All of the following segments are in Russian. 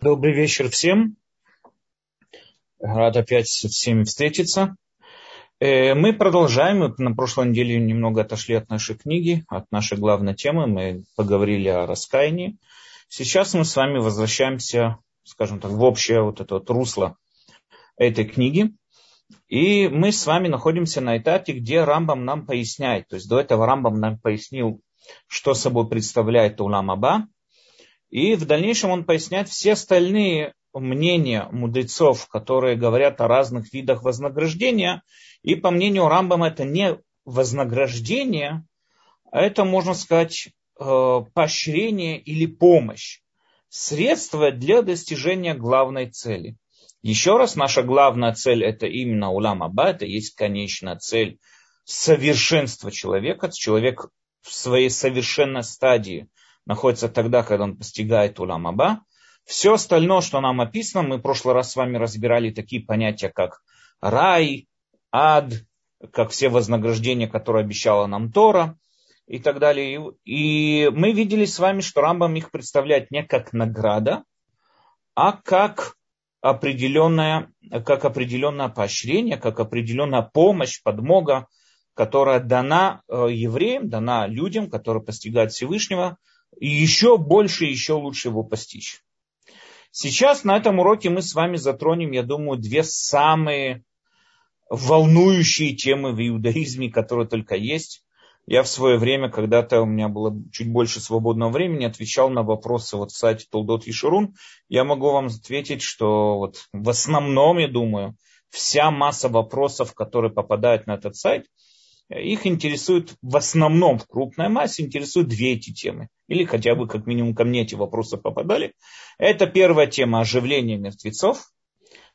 Добрый вечер всем. Рад опять с всеми встретиться. Э, мы продолжаем. Мы на прошлой неделе немного отошли от нашей книги, от нашей главной темы. Мы поговорили о раскаянии. Сейчас мы с вами возвращаемся, скажем так, в общее вот это вот русло этой книги. И мы с вами находимся на этапе, где Рамбам нам поясняет. То есть до этого Рамбам нам пояснил, что собой представляет Улам Аба, и в дальнейшем он поясняет все остальные мнения мудрецов, которые говорят о разных видах вознаграждения. И по мнению Рамбама это не вознаграждение, а это, можно сказать, э, поощрение или помощь. Средство для достижения главной цели. Еще раз, наша главная цель это именно улам аба, это есть конечная цель совершенства человека. Человек в своей совершенной стадии находится тогда, когда он постигает улам аба. Все остальное, что нам описано, мы в прошлый раз с вами разбирали такие понятия, как рай, ад, как все вознаграждения, которые обещала нам Тора и так далее. И мы видели с вами, что Рамбам их представляет не как награда, а как определенное, как определенное поощрение, как определенная помощь, подмога, которая дана э, евреям, дана людям, которые постигают Всевышнего, и еще больше, еще лучше его постичь. Сейчас на этом уроке мы с вами затронем, я думаю, две самые волнующие темы в иудаизме, которые только есть. Я в свое время, когда-то у меня было чуть больше свободного времени, отвечал на вопросы вот в сайте Толдот и Ширун. Я могу вам ответить, что вот в основном, я думаю, вся масса вопросов, которые попадают на этот сайт – их интересует в основном в крупной массе, интересуют две эти темы. Или хотя бы как минимум ко мне эти вопросы попадали. Это первая тема оживления мертвецов.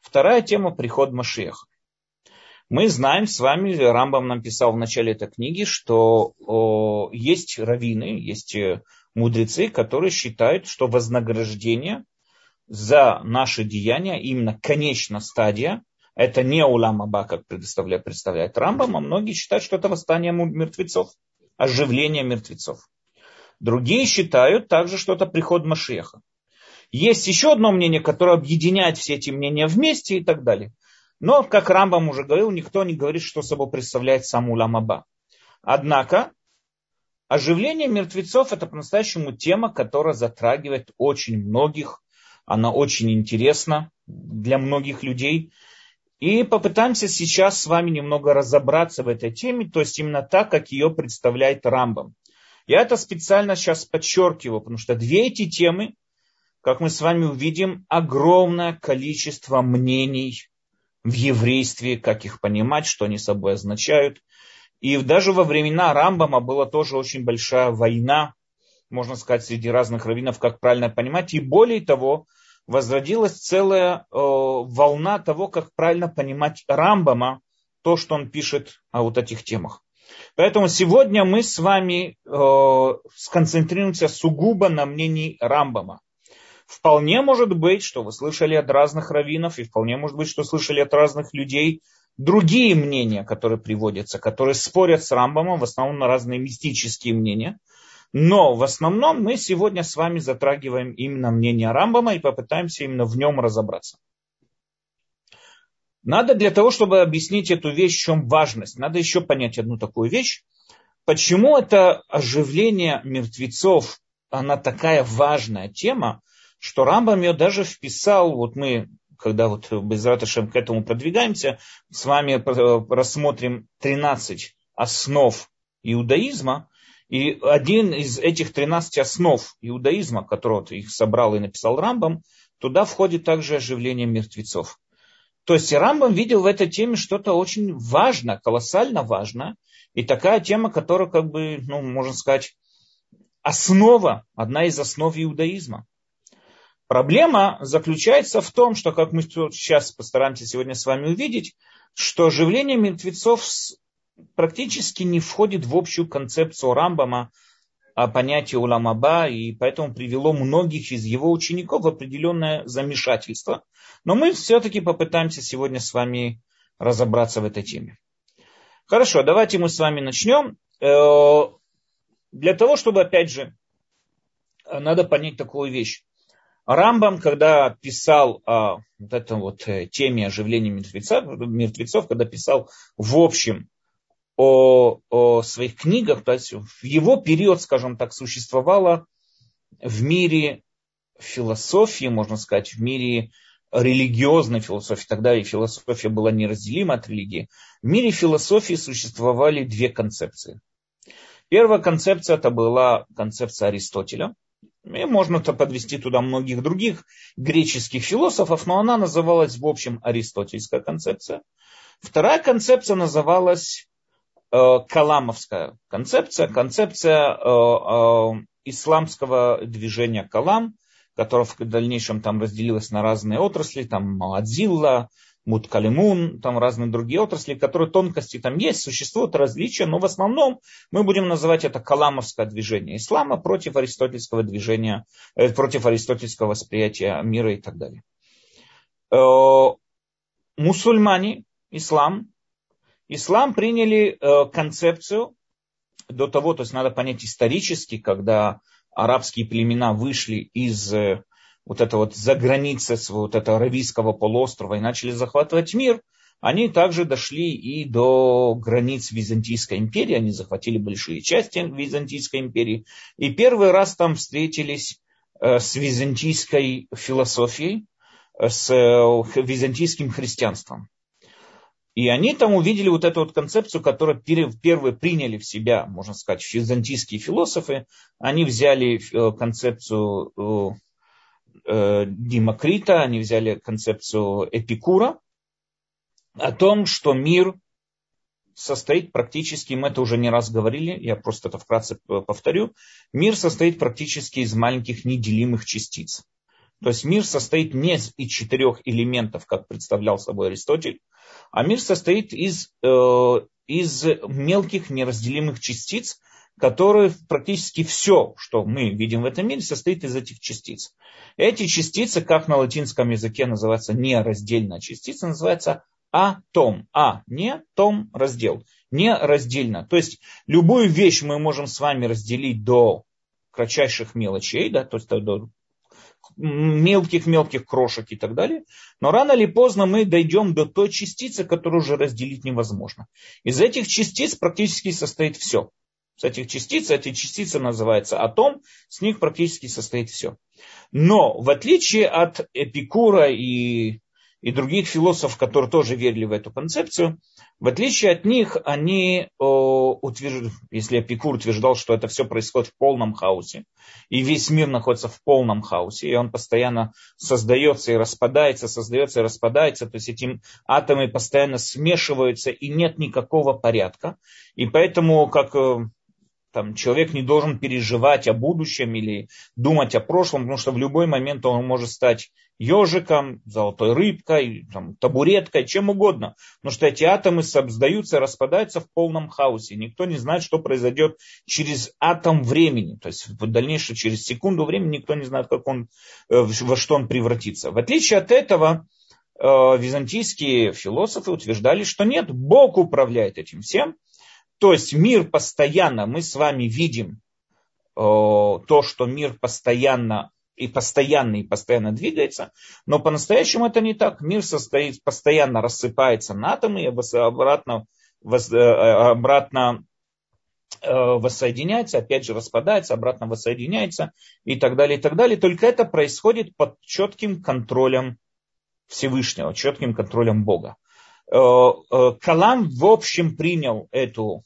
Вторая тема приход Машеха. Мы знаем с вами, Рамбам нам писал в начале этой книги, что о, есть раввины, есть э, мудрецы, которые считают, что вознаграждение за наши деяния, именно конечная стадия, это не улам аба, как представляет, представляет Рамбам, а многие считают, что это восстание мертвецов, оживление мертвецов. Другие считают также, что это приход Машеха. Есть еще одно мнение, которое объединяет все эти мнения вместе и так далее. Но, как Рамбам уже говорил, никто не говорит, что собой представляет сам улам аба. Однако, оживление мертвецов это по-настоящему тема, которая затрагивает очень многих. Она очень интересна для многих людей. И попытаемся сейчас с вами немного разобраться в этой теме, то есть именно так, как ее представляет Рамбам. Я это специально сейчас подчеркиваю, потому что две эти темы, как мы с вами увидим, огромное количество мнений в еврействе, как их понимать, что они собой означают. И даже во времена Рамбама была тоже очень большая война, можно сказать, среди разных раввинов, как правильно понимать. И более того, возродилась целая э, волна того, как правильно понимать Рамбама, то, что он пишет о вот этих темах. Поэтому сегодня мы с вами э, сконцентрируемся сугубо на мнении Рамбама. Вполне может быть, что вы слышали от разных раввинов, и вполне может быть, что слышали от разных людей другие мнения, которые приводятся, которые спорят с Рамбамом, в основном на разные мистические мнения – но в основном мы сегодня с вами затрагиваем именно мнение Рамбама и попытаемся именно в нем разобраться. Надо для того, чтобы объяснить эту вещь, в чем важность, надо еще понять одну такую вещь. Почему это оживление мертвецов, она такая важная тема, что Рамбам ее даже вписал, вот мы, когда вот без Раташем к этому продвигаемся, с вами рассмотрим 13 основ иудаизма, и один из этих 13 основ иудаизма, которого их собрал и написал Рамбам, туда входит также оживление мертвецов. То есть Рамбам видел в этой теме что-то очень важное, колоссально важное. И такая тема, которая, как бы, ну, можно сказать, основа, одна из основ иудаизма. Проблема заключается в том, что, как мы сейчас постараемся сегодня с вами увидеть, что оживление мертвецов практически не входит в общую концепцию Рамбама о понятии уламаба, и поэтому привело многих из его учеников в определенное замешательство. Но мы все-таки попытаемся сегодня с вами разобраться в этой теме. Хорошо, давайте мы с вами начнем. Э, для того, чтобы, опять же, надо понять такую вещь. Рамбам, когда писал о вот этом вот э, теме оживления мертвецов, мертвецов, когда писал в общем о, о своих книгах, то есть в его период, скажем так, существовало в мире философии, можно сказать, в мире религиозной философии, тогда и философия была неразделима от религии, в мире философии существовали две концепции. Первая концепция это была концепция Аристотеля, и можно -то подвести туда многих других греческих философов, но она называлась в общем аристотельская концепция. Вторая концепция называлась каламовская концепция, концепция э, э, исламского движения калам, которое в дальнейшем там разделилось на разные отрасли, там Маадзилла, Муткалимун, там разные другие отрасли, которые тонкости там есть, существуют различия, но в основном мы будем называть это каламовское движение ислама против аристотельского движения, э, против аристотельского восприятия мира и так далее. Э, мусульмане, ислам, ислам приняли э, концепцию до того, то есть надо понять исторически, когда арабские племена вышли из э, вот это вот за границы вот этого Аравийского полуострова и начали захватывать мир, они также дошли и до границ Византийской империи, они захватили большие части Византийской империи, и первый раз там встретились э, с византийской философией, с византийским христианством. И они там увидели вот эту вот концепцию, которую первые приняли в себя, можно сказать, византийские философы. Они взяли э, концепцию э, э, Демокрита, они взяли концепцию Эпикура о том, что мир состоит практически, мы это уже не раз говорили, я просто это вкратце повторю, мир состоит практически из маленьких неделимых частиц. То есть мир состоит не из четырех элементов, как представлял собой Аристотель, а мир состоит из, э, из мелких неразделимых частиц, которые практически все, что мы видим в этом мире, состоит из этих частиц. Эти частицы, как на латинском языке называется нераздельная частица, называется атом. А, не том, раздел. Нераздельно. То есть любую вещь мы можем с вами разделить до кратчайших мелочей, да, то есть до мелких-мелких крошек и так далее. Но рано или поздно мы дойдем до той частицы, которую уже разделить невозможно. Из этих частиц практически состоит все. С этих частиц, эти частицы называются атом, с них практически состоит все. Но в отличие от Эпикура и и других философов, которые тоже верили в эту концепцию, в отличие от них, они, утвержд... если Эпикур утверждал, что это все происходит в полном хаосе, и весь мир находится в полном хаосе, и он постоянно создается и распадается, создается и распадается, то есть эти атомы постоянно смешиваются, и нет никакого порядка. И поэтому, как э, там, человек не должен переживать о будущем или думать о прошлом, потому что в любой момент он может стать ежиком, золотой рыбкой, там, табуреткой, чем угодно. Потому что эти атомы создаются, распадаются в полном хаосе. Никто не знает, что произойдет через атом времени. То есть в дальнейшем, через секунду времени, никто не знает, как он, э, во что он превратится. В отличие от этого, э, византийские философы утверждали, что нет, Бог управляет этим всем. То есть мир постоянно, мы с вами видим э, то, что мир постоянно и постоянно, и постоянно двигается, но по-настоящему это не так. Мир состоит, постоянно рассыпается на атомы и обратно, э, обратно э, воссоединяется, опять же распадается, обратно воссоединяется и так далее, и так далее. Только это происходит под четким контролем Всевышнего, четким контролем Бога. Э, Калам в общем принял эту,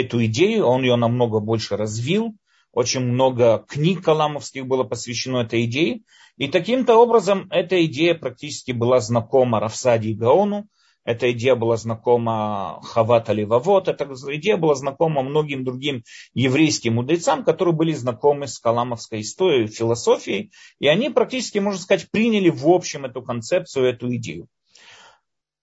эту идею, он ее намного больше развил, очень много книг каламовских было посвящено этой идее. И таким-то образом эта идея практически была знакома Рафсади и Гаону, эта идея была знакома Хават Аливавот, эта идея была знакома многим другим еврейским мудрецам, которые были знакомы с каламовской историей, философией, и они практически, можно сказать, приняли в общем эту концепцию, эту идею.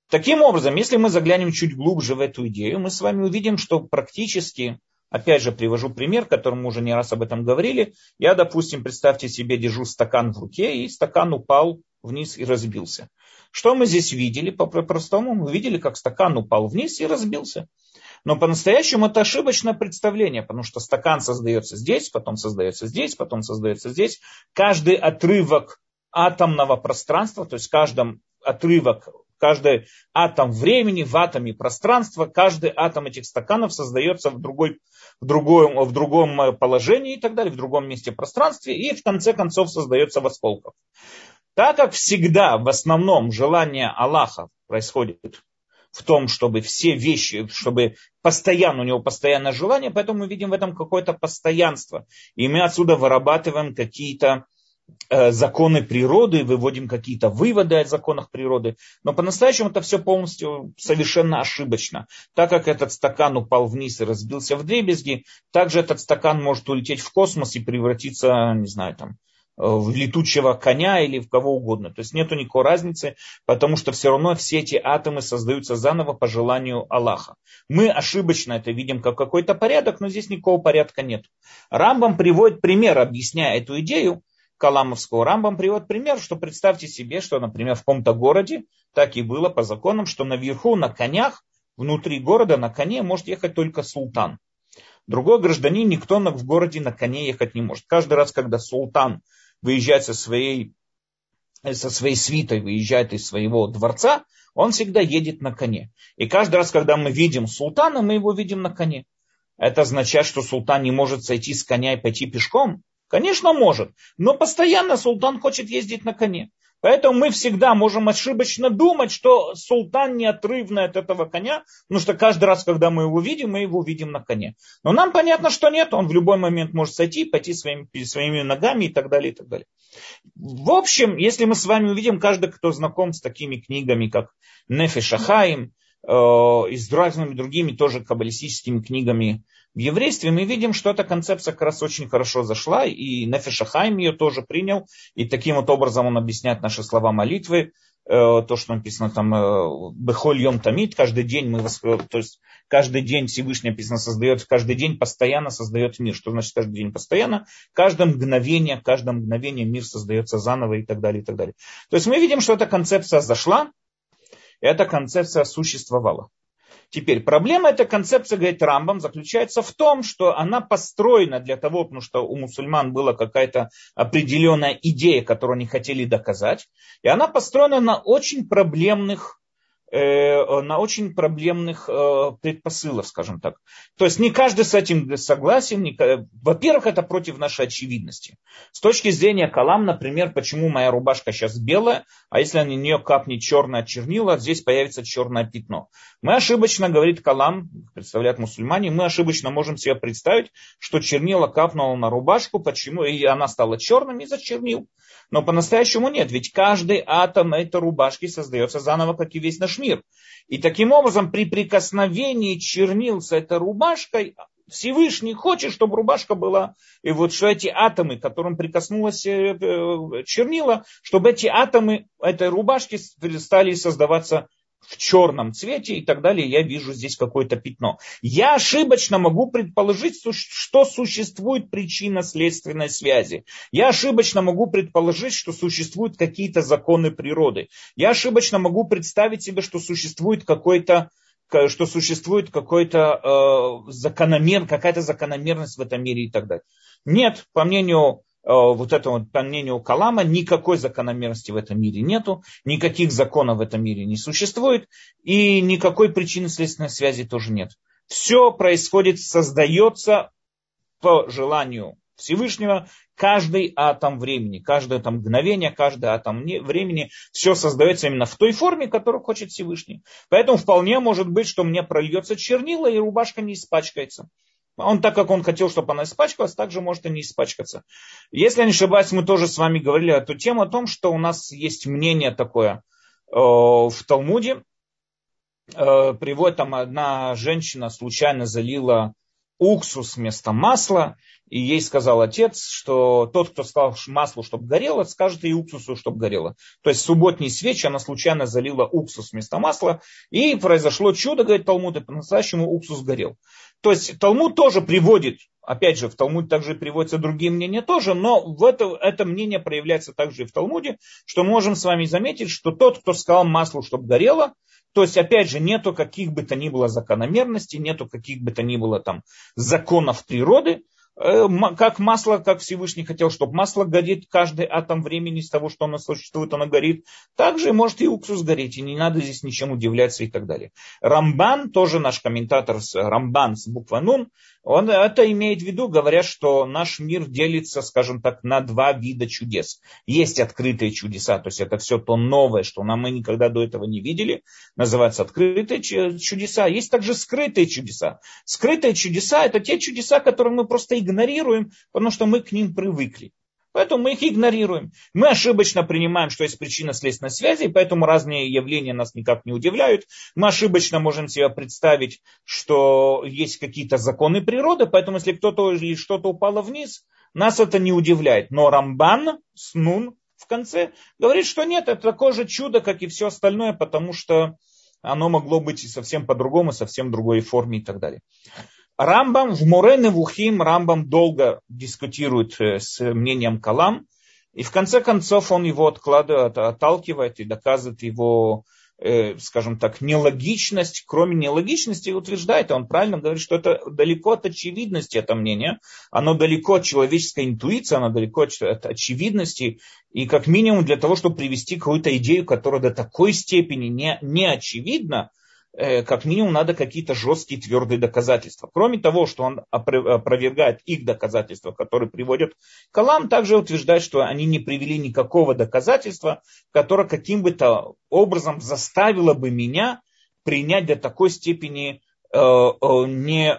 Таким образом, если мы заглянем чуть глубже в эту идею, мы с вами увидим, что практически Опять же, привожу пример, которым мы уже не раз об этом говорили. Я, допустим, представьте себе, держу стакан в руке, и стакан упал вниз и разбился. Что мы здесь видели? По-простому мы видели, как стакан упал вниз и разбился. Но по-настоящему это ошибочное представление, потому что стакан создается здесь, потом создается здесь, потом создается здесь. Каждый отрывок атомного пространства, то есть каждый отрывок, каждый атом времени в атоме пространства, каждый атом этих стаканов создается в, другой, в, другом, в другом положении и так далее, в другом месте пространства, и в конце концов создается в осколках. Так как всегда в основном желание Аллаха происходит в том, чтобы все вещи, чтобы постоянно, у него постоянное желание, поэтому мы видим в этом какое-то постоянство. И мы отсюда вырабатываем какие-то э, законы природы, выводим какие-то выводы о законах природы. Но по-настоящему это все полностью совершенно ошибочно. Так как этот стакан упал вниз и разбился в дребезги, также этот стакан может улететь в космос и превратиться, не знаю, там, в летучего коня или в кого угодно. То есть нет никакой разницы, потому что все равно все эти атомы создаются заново по желанию Аллаха. Мы ошибочно это видим как какой-то порядок, но здесь никакого порядка нет. Рамбам приводит пример, объясняя эту идею, Каламовского Рамбам приводит пример, что представьте себе, что, например, в каком-то городе так и было по законам, что наверху на конях, внутри города на коне может ехать только султан. Другой гражданин, никто в городе на коне ехать не может. Каждый раз, когда султан выезжает со своей, со своей свитой, выезжает из своего дворца, он всегда едет на коне. И каждый раз, когда мы видим султана, мы его видим на коне. Это означает, что султан не может сойти с коня и пойти пешком? Конечно, может. Но постоянно султан хочет ездить на коне. Поэтому мы всегда можем ошибочно думать, что султан неотрывно от этого коня, потому что каждый раз, когда мы его видим, мы его видим на коне. Но нам понятно, что нет, он в любой момент может сойти, пойти своими, своими ногами и так далее, и так далее. В общем, если мы с вами увидим, каждый, кто знаком с такими книгами, как Нефи Шахаим, и с разными другими тоже каббалистическими книгами в еврействе мы видим, что эта концепция как раз очень хорошо зашла, и Нефешахайм ее тоже принял, и таким вот образом он объясняет наши слова молитвы, э, то, что написано там э, Бехоль Йом Тамид, каждый день мы, то есть каждый день Всевышний написано создает, каждый день постоянно создает мир. Что значит каждый день постоянно? Каждое мгновение, каждое мгновение мир создается заново и так далее, и так далее. То есть мы видим, что эта концепция зашла, эта концепция существовала. Теперь проблема этой концепции, говорит Рамбам, заключается в том, что она построена для того, потому что у мусульман была какая-то определенная идея, которую они хотели доказать, и она построена на очень проблемных на очень проблемных э, предпосылах, скажем так. То есть не каждый с этим согласен. Во-первых, это против нашей очевидности. С точки зрения Калам, например, почему моя рубашка сейчас белая, а если на нее капнет черное чернила, здесь появится черное пятно. Мы ошибочно, говорит Калам, представляют мусульмане, мы ошибочно можем себе представить, что чернила капнула на рубашку, почему, и она стала черным из-за чернил. Но по-настоящему нет, ведь каждый атом этой рубашки создается заново, как и весь наш мир. И таким образом при прикосновении чернил с этой рубашкой Всевышний хочет, чтобы рубашка была, и вот что эти атомы, которым прикоснулась э, э, чернила, чтобы эти атомы этой рубашки стали создаваться в черном цвете и так далее, я вижу здесь какое-то пятно. Я ошибочно могу предположить, что существует причинно-следственной связи. Я ошибочно могу предположить, что существуют какие-то законы природы. Я ошибочно могу представить себе, что существует какой-то что существует какой-то э, закономер, какая-то закономерность в этом мире и так далее. Нет, по мнению вот этого, по мнению Калама, никакой закономерности в этом мире нету, никаких законов в этом мире не существует, и никакой причинно-следственной связи тоже нет. Все происходит, создается по желанию Всевышнего, каждый атом времени, каждое там мгновение, каждый атом времени, все создается именно в той форме, которую хочет Всевышний. Поэтому вполне может быть, что мне прольется чернила, и рубашка не испачкается. Он так, как он хотел, чтобы она испачкалась, также может и не испачкаться. Если я не ошибаюсь, мы тоже с вами говорили эту тему о том, что у нас есть мнение такое э, в Талмуде. Э, приводит там одна женщина случайно залила уксус вместо масла, и ей сказал отец, что тот, кто сказал маслу, чтобы горело, скажет и уксусу, чтобы горело. То есть субботней свечи она случайно залила уксус вместо масла, и произошло чудо, говорит Талмуд, и по-настоящему уксус горел. То есть Талмуд тоже приводит Опять же, в Талмуде также приводятся другие мнения тоже, но в это, это мнение проявляется также и в Талмуде, что мы можем с вами заметить, что тот, кто сказал маслу, чтобы горело, то есть, опять же, нету каких бы то ни было закономерностей, нету каких бы то ни было там законов природы, Э, как масло, как Всевышний хотел, чтобы масло горит каждый атом времени с того, что оно существует, оно горит. Также может и уксус гореть, и не надо здесь ничем удивляться и так далее. Рамбан, тоже наш комментатор, Рамбан с буквой Нун, он это имеет в виду, говоря, что наш мир делится, скажем так, на два вида чудес. Есть открытые чудеса, то есть это все то новое, что нам мы никогда до этого не видели, называется открытые чудеса. Есть также скрытые чудеса. Скрытые чудеса это те чудеса, которые мы просто игнорируем, потому что мы к ним привыкли. Поэтому мы их игнорируем. Мы ошибочно принимаем, что есть причина следственной связи, поэтому разные явления нас никак не удивляют. Мы ошибочно можем себе представить, что есть какие-то законы природы, поэтому если кто-то или что-то упало вниз, нас это не удивляет. Но Рамбан, Снун в конце, говорит, что нет, это такое же чудо, как и все остальное, потому что оно могло быть и совсем по-другому, совсем другой форме и так далее. Рамбам в Мурене Вухим Рамбам долго дискутирует э, с мнением Калам, и в конце концов он его откладывает, отталкивает и доказывает его, э, скажем так, нелогичность. Кроме нелогичности утверждает, он правильно говорит, что это далеко от очевидности это мнение, оно далеко от человеческой интуиции, оно далеко от очевидности, и как минимум для того, чтобы привести какую-то идею, которая до такой степени не, не очевидна, как минимум надо какие-то жесткие твердые доказательства. Кроме того, что он опровергает их доказательства, которые приводят Калам, также утверждает, что они не привели никакого доказательства, которое каким бы то образом заставило бы меня принять до такой степени э, э, не,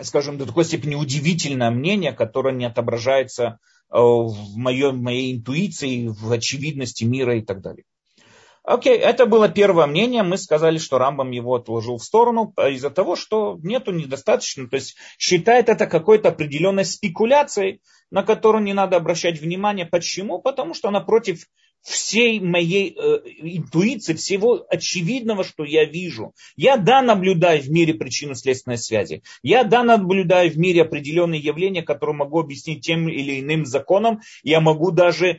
скажем, до такой степени удивительное мнение, которое не отображается в моей, моей интуиции, в очевидности мира и так далее. Окей, это было первое мнение. Мы сказали, что Рамбам его отложил в сторону из-за того, что нету недостаточно. То есть считает это какой-то определенной спекуляцией, на которую не надо обращать внимание. Почему? Потому что она против всей моей э, интуиции, всего очевидного, что я вижу. Я, да, наблюдаю в мире причинно-следственной связи. Я, да, наблюдаю в мире определенные явления, которые могу объяснить тем или иным законом. Я могу даже э,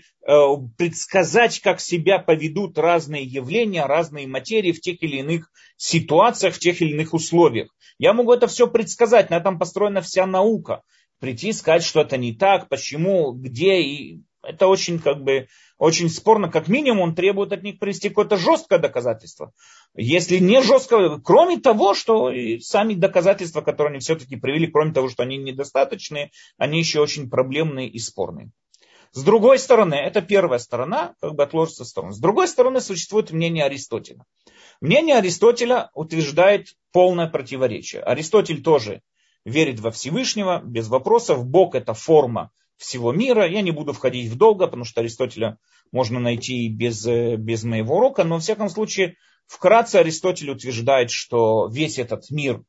предсказать, как себя поведут разные явления, разные материи в тех или иных ситуациях, в тех или иных условиях. Я могу это все предсказать, на этом построена вся наука. Прийти, сказать, что это не так, почему, где, и это очень как бы очень спорно, как минимум он требует от них привести какое-то жесткое доказательство. Если не жесткое, кроме того, что сами доказательства, которые они все-таки привели, кроме того, что они недостаточные, они еще очень проблемные и спорные. С другой стороны, это первая сторона, как бы отложится в сторону. С другой стороны, существует мнение Аристотеля. Мнение Аристотеля утверждает полное противоречие. Аристотель тоже верит во Всевышнего, без вопросов. Бог это форма всего мира. Я не буду входить в долго, потому что Аристотеля можно найти без, э, без моего урока, но в всяком случае, вкратце Аристотель утверждает, что весь этот мир,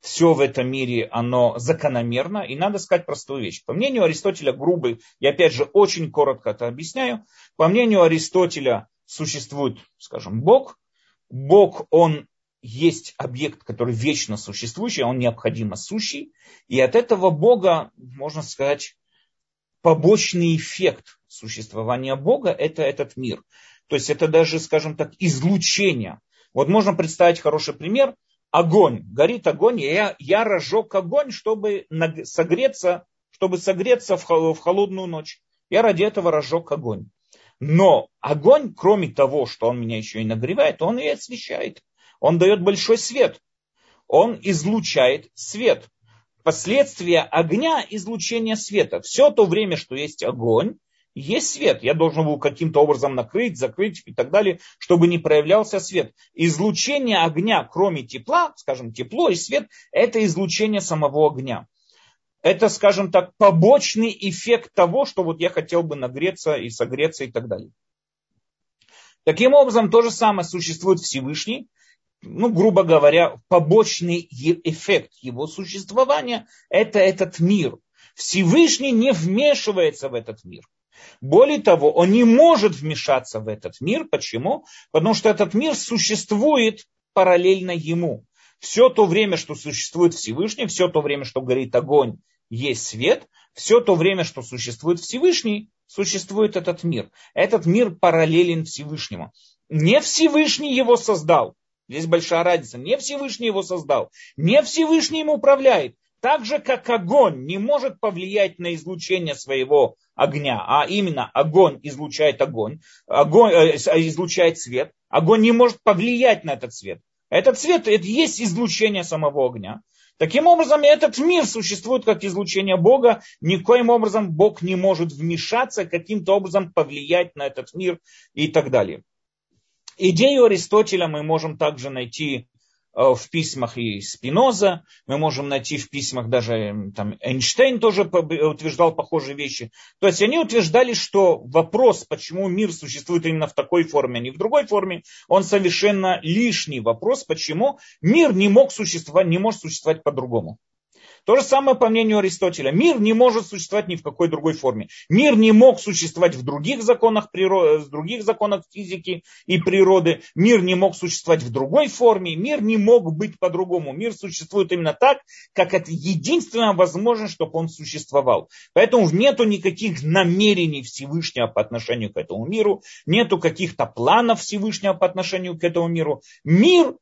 все в этом мире, оно закономерно, и надо сказать простую вещь. По мнению Аристотеля, грубый, я опять же очень коротко это объясняю, по мнению Аристотеля существует, скажем, Бог. Бог, он есть объект, который вечно существующий, он необходимо сущий. И от этого Бога, можно сказать, побочный эффект существования Бога – это этот мир. То есть это даже, скажем так, излучение. Вот можно представить хороший пример. Огонь. Горит огонь, и я, я разжег огонь, чтобы согреться, чтобы согреться в холодную ночь. Я ради этого разжег огонь. Но огонь, кроме того, что он меня еще и нагревает, он и освещает. Он дает большой свет. Он излучает свет последствия огня излучения света. Все то время, что есть огонь, есть свет. Я должен был каким-то образом накрыть, закрыть и так далее, чтобы не проявлялся свет. Излучение огня, кроме тепла, скажем, тепло и свет, это излучение самого огня. Это, скажем так, побочный эффект того, что вот я хотел бы нагреться и согреться и так далее. Таким образом, то же самое существует Всевышний, ну, грубо говоря, побочный эффект его существования – это этот мир. Всевышний не вмешивается в этот мир. Более того, он не может вмешаться в этот мир. Почему? Потому что этот мир существует параллельно ему. все то время, что существует Всевышний, все то время, что горит огонь, есть свет, все то время, что существует Всевышний, существует этот мир. Этот мир параллелен Всевышнему. Не Всевышний его создал. Здесь большая разница. Не Всевышний его создал. Не Всевышний им управляет. Так же, как огонь не может повлиять на излучение своего огня, а именно огонь излучает огонь, огонь э, излучает свет, огонь не может повлиять на этот свет. Этот свет это есть излучение самого огня. Таким образом, этот мир существует как излучение Бога. Никоим образом Бог не может вмешаться, каким-то образом повлиять на этот мир и так далее. Идею Аристотеля мы можем также найти Э, в письмах и Спиноза, мы можем найти в письмах даже там, Эйнштейн тоже утверждал похожие вещи. То есть они утверждали, что вопрос, почему мир существует именно в такой форме, а не в другой форме, он совершенно лишний вопрос, почему мир не мог существовать, не может существовать по-другому. То же самое по мнению Аристотеля. Мир не может существовать ни в какой другой форме. Мир не мог существовать в других законах, природы, в других законах физики и природы. Мир не мог существовать в другой форме. Мир не мог быть по-другому. Мир существует именно так, как это единственное возможно, чтобы он существовал. Поэтому нету никаких намерений Всевышнего по отношению к этому миру. Нету каких-то планов Всевышнего по отношению к этому миру. Мир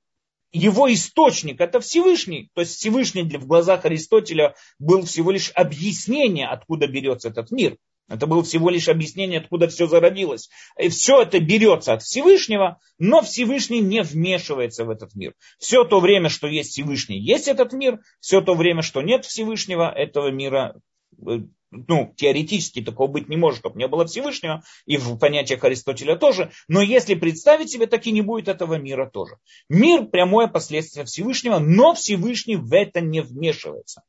его источник это Всевышний. То есть Всевышний в глазах Аристотеля был всего лишь объяснение, откуда берется этот мир. Это было всего лишь объяснение, откуда все зародилось. И все это берется от Всевышнего, но Всевышний не вмешивается в этот мир. Все то время, что есть Всевышний, есть этот мир. Все то время, что нет Всевышнего, этого мира э, ну, теоретически такого быть не может, чтобы не было Всевышнего, и в понятиях Аристотеля тоже, но если представить себе, так и не будет этого мира тоже. Мир – прямое последствие Всевышнего, но Всевышний в это не вмешивается.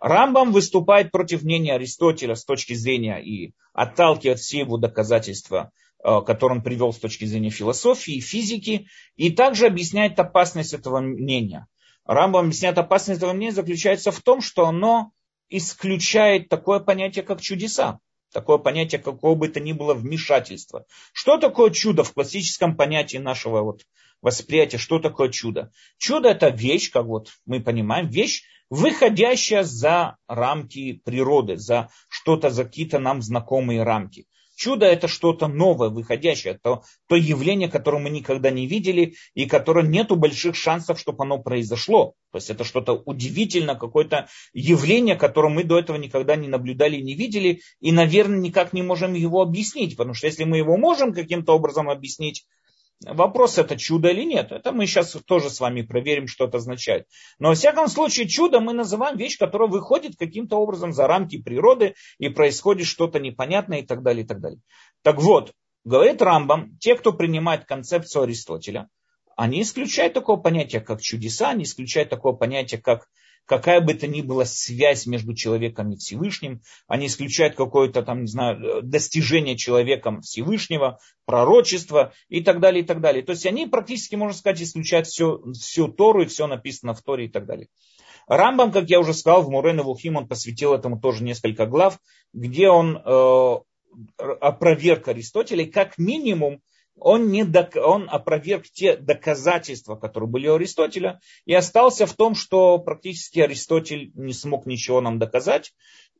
Рамбам выступает против мнения Аристотеля с точки зрения и отталкивает все его доказательства, э, которые он привел с точки зрения философии, физики, и также объясняет опасность этого мнения. Рамбам объясняет опасность этого мнения заключается в том, что оно исключает такое понятие, как чудеса. Такое понятие, какого бы то ни было вмешательства. Что такое чудо в классическом понятии нашего вот восприятия? Что такое чудо? Чудо это вещь, как вот мы понимаем, вещь, выходящая за рамки природы, за что-то, за какие-то нам знакомые рамки. Чудо это что-то новое, выходящее, то, то явление, которое мы никогда не видели и которое нету больших шансов, чтобы оно произошло. То есть это что-то удивительное, какое-то явление, которое мы до этого никогда не наблюдали, не видели, и, наверное, никак не можем его объяснить. Потому что если мы его можем каким-то образом объяснить, Вопрос, это чудо или нет. Это мы сейчас тоже с вами проверим, что это означает. Но во всяком случае, чудо мы называем вещь, которая выходит каким-то образом за рамки природы и происходит что-то непонятное и так далее, и так далее. Так вот, говорит Рамбам, те, кто принимает концепцию Аристотеля, они исключают такого понятия, как чудеса, они исключают такого понятия, как какая бы то ни была связь между человеком и Всевышним, они исключают какое-то там, не знаю, достижение человеком Всевышнего, пророчество и так далее, и так далее. То есть они практически, можно сказать, исключают все, всю Тору и все написано в Торе и так далее. Рамбам, как я уже сказал, в Мурен Вухим он посвятил этому тоже несколько глав, где он э, опроверг Аристотеля, как минимум он, не док... он опроверг те доказательства, которые были у Аристотеля, и остался в том, что практически Аристотель не смог ничего нам доказать,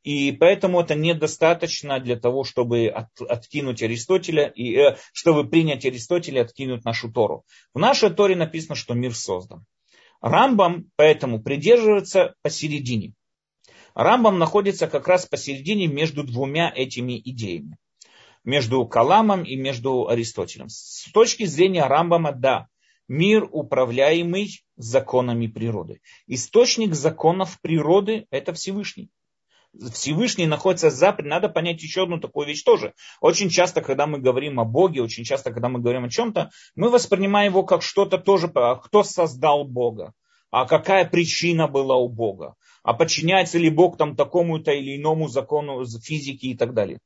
и поэтому это недостаточно для того, чтобы от, откинуть Аристотеля, и, э, чтобы принять Аристотеля и откинуть нашу Тору. В нашей Торе написано, что мир создан. Рамбам поэтому придерживается посередине. Рамбам находится как раз посередине между двумя этими идеями между Каламом и между Аристотелем. С точки зрения Рамбама, да, мир, управляемый законами природы. Источник законов природы – это Всевышний. Всевышний находится за... Надо понять еще одну такую вещь тоже. Очень часто, когда мы говорим о Боге, очень часто, когда мы говорим о чем-то, мы воспринимаем его как что-то тоже, а кто создал Бога, а какая причина была у Бога, а подчиняется ли Бог там такому-то или иному закону физики и так далее.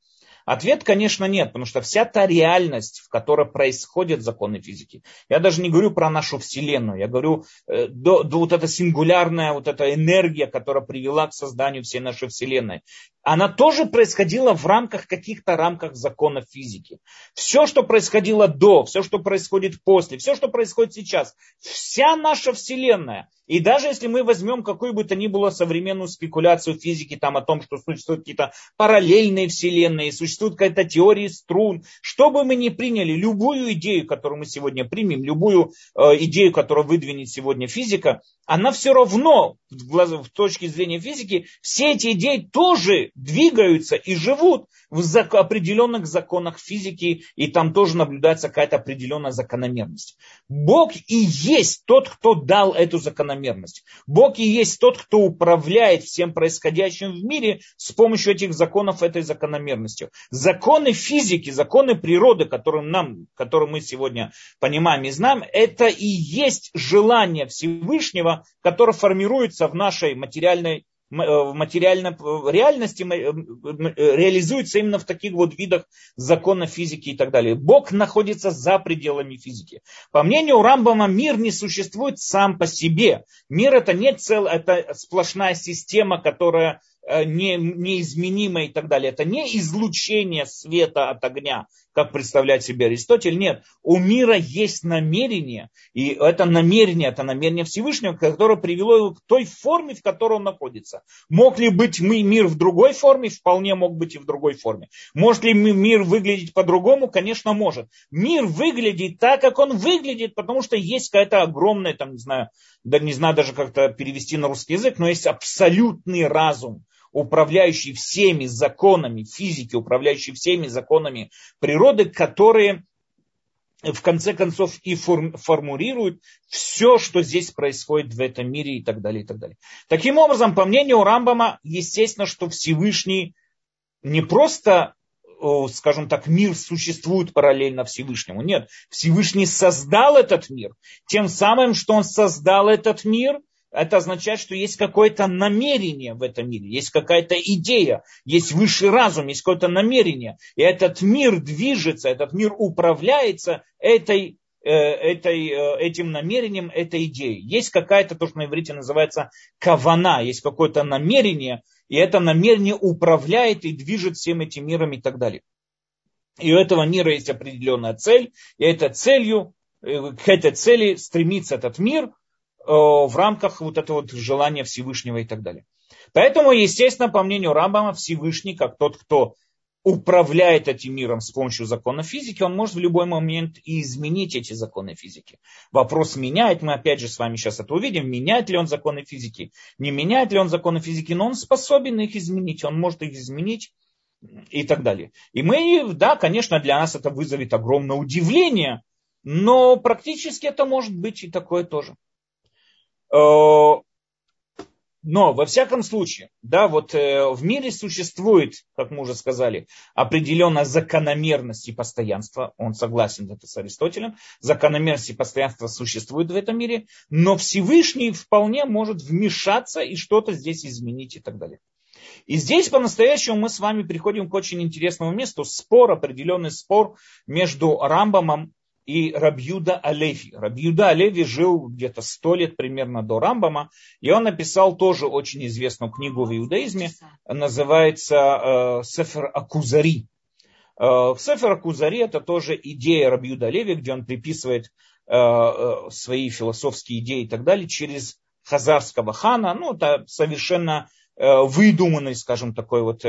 Ответ, конечно, нет, потому что вся та реальность, в которой происходят законы физики, я даже не говорю про нашу Вселенную, я говорю, э, до, до вот эта сингулярная вот эта энергия, которая привела к созданию всей нашей Вселенной, она тоже происходила в рамках каких-то рамках законов физики. Все, что происходило до, все, что происходит после, все, что происходит сейчас, вся наша Вселенная, И даже если мы возьмем какую бы то ни было современную спекуляцию физики там, о том, что существуют какие-то параллельные вселенные, существует какая-то теория струн, что бы мы ни приняли, любую идею, которую мы сегодня примем, любую э, идею, которую выдвинет сегодня физика, она все равно, в точке зрения физики, все эти идеи тоже двигаются и живут в определенных законах физики, и там тоже наблюдается какая-то определенная закономерность. Бог и есть тот, кто дал эту закономерность. Бог и есть тот, кто управляет всем происходящим в мире с помощью этих законов, этой закономерностью. Законы физики, законы природы, которые, нам, которые мы сегодня понимаем и знаем, это и есть желание Всевышнего, которое формируется в нашей материальной Э, в материальной э, реальности э, реализуется именно в таких вот видах закона физики и так далее. Бог находится за пределами физики. По мнению Рамбама, мир не существует сам по себе. Мир это не цел, это сплошная система, которая не, неизменимая и так далее. Это не излучение света от огня, как представляет себе Аристотель. Нет, у мира есть намерение, и это намерение, это намерение Всевышнего, которое привело его к той форме, в которой он находится. Мог ли быть мир в другой форме? Вполне мог быть и в другой форме. Может ли мир выглядеть по-другому? Конечно, может. Мир выглядит так, как он выглядит, потому что есть какая-то огромная, там, не знаю, да не знаю даже как-то перевести на русский язык, но есть абсолютный разум, управляющий всеми законами физики, управляющий всеми законами природы, которые в конце концов и формулируют все, что здесь происходит в этом мире и так далее, и так далее. Таким образом, по мнению Рамбама, естественно, что Всевышний не просто, скажем так, мир существует параллельно Всевышнему. Нет, Всевышний создал этот мир. Тем самым, что он создал этот мир, это означает, что есть какое-то намерение в этом мире, есть какая-то идея, есть высший разум, есть какое-то намерение. И этот мир движется, этот мир управляется этой, э, этой, э, этим намерением, этой идеей. Есть какая-то, то, что на иврите называется кавана, есть какое-то намерение, и это намерение управляет и движет всем этим миром и так далее. И у этого мира есть определенная цель, и этой целью, э, к этой цели стремится этот мир – в рамках вот этого вот желания Всевышнего и так далее. Поэтому, естественно, по мнению Рамбама, Всевышний, как тот, кто управляет этим миром с помощью закона физики, он может в любой момент и изменить эти законы физики. Вопрос меняет, мы опять же с вами сейчас это увидим, меняет ли он законы физики, не меняет ли он законы физики, но он способен их изменить, он может их изменить и так далее. И мы, да, конечно, для нас это вызовет огромное удивление, но практически это может быть и такое тоже. Э, но, во всяком случае, да, вот э, в мире существует, как мы уже сказали, определенная закономерность и постоянство. Он согласен это с Аристотелем. Закономерность и постоянство существует в этом мире, но Всевышний вполне может вмешаться и что-то здесь изменить и так далее. И здесь по-настоящему мы с вами приходим к очень интересному месту. Спор, определенный спор между Рамбамом и Рабьюда Алеви. Рабьюда Алеви жил где-то сто лет примерно до Рамбама, и он написал тоже очень известную книгу в иудаизме, называется э, Сефер Акузари. Э, Сефер Акузари это тоже идея Рабьюда Алеви, где он приписывает э, свои философские идеи и так далее через хазарского хана. Ну, это совершенно выдуманный, скажем, такой вот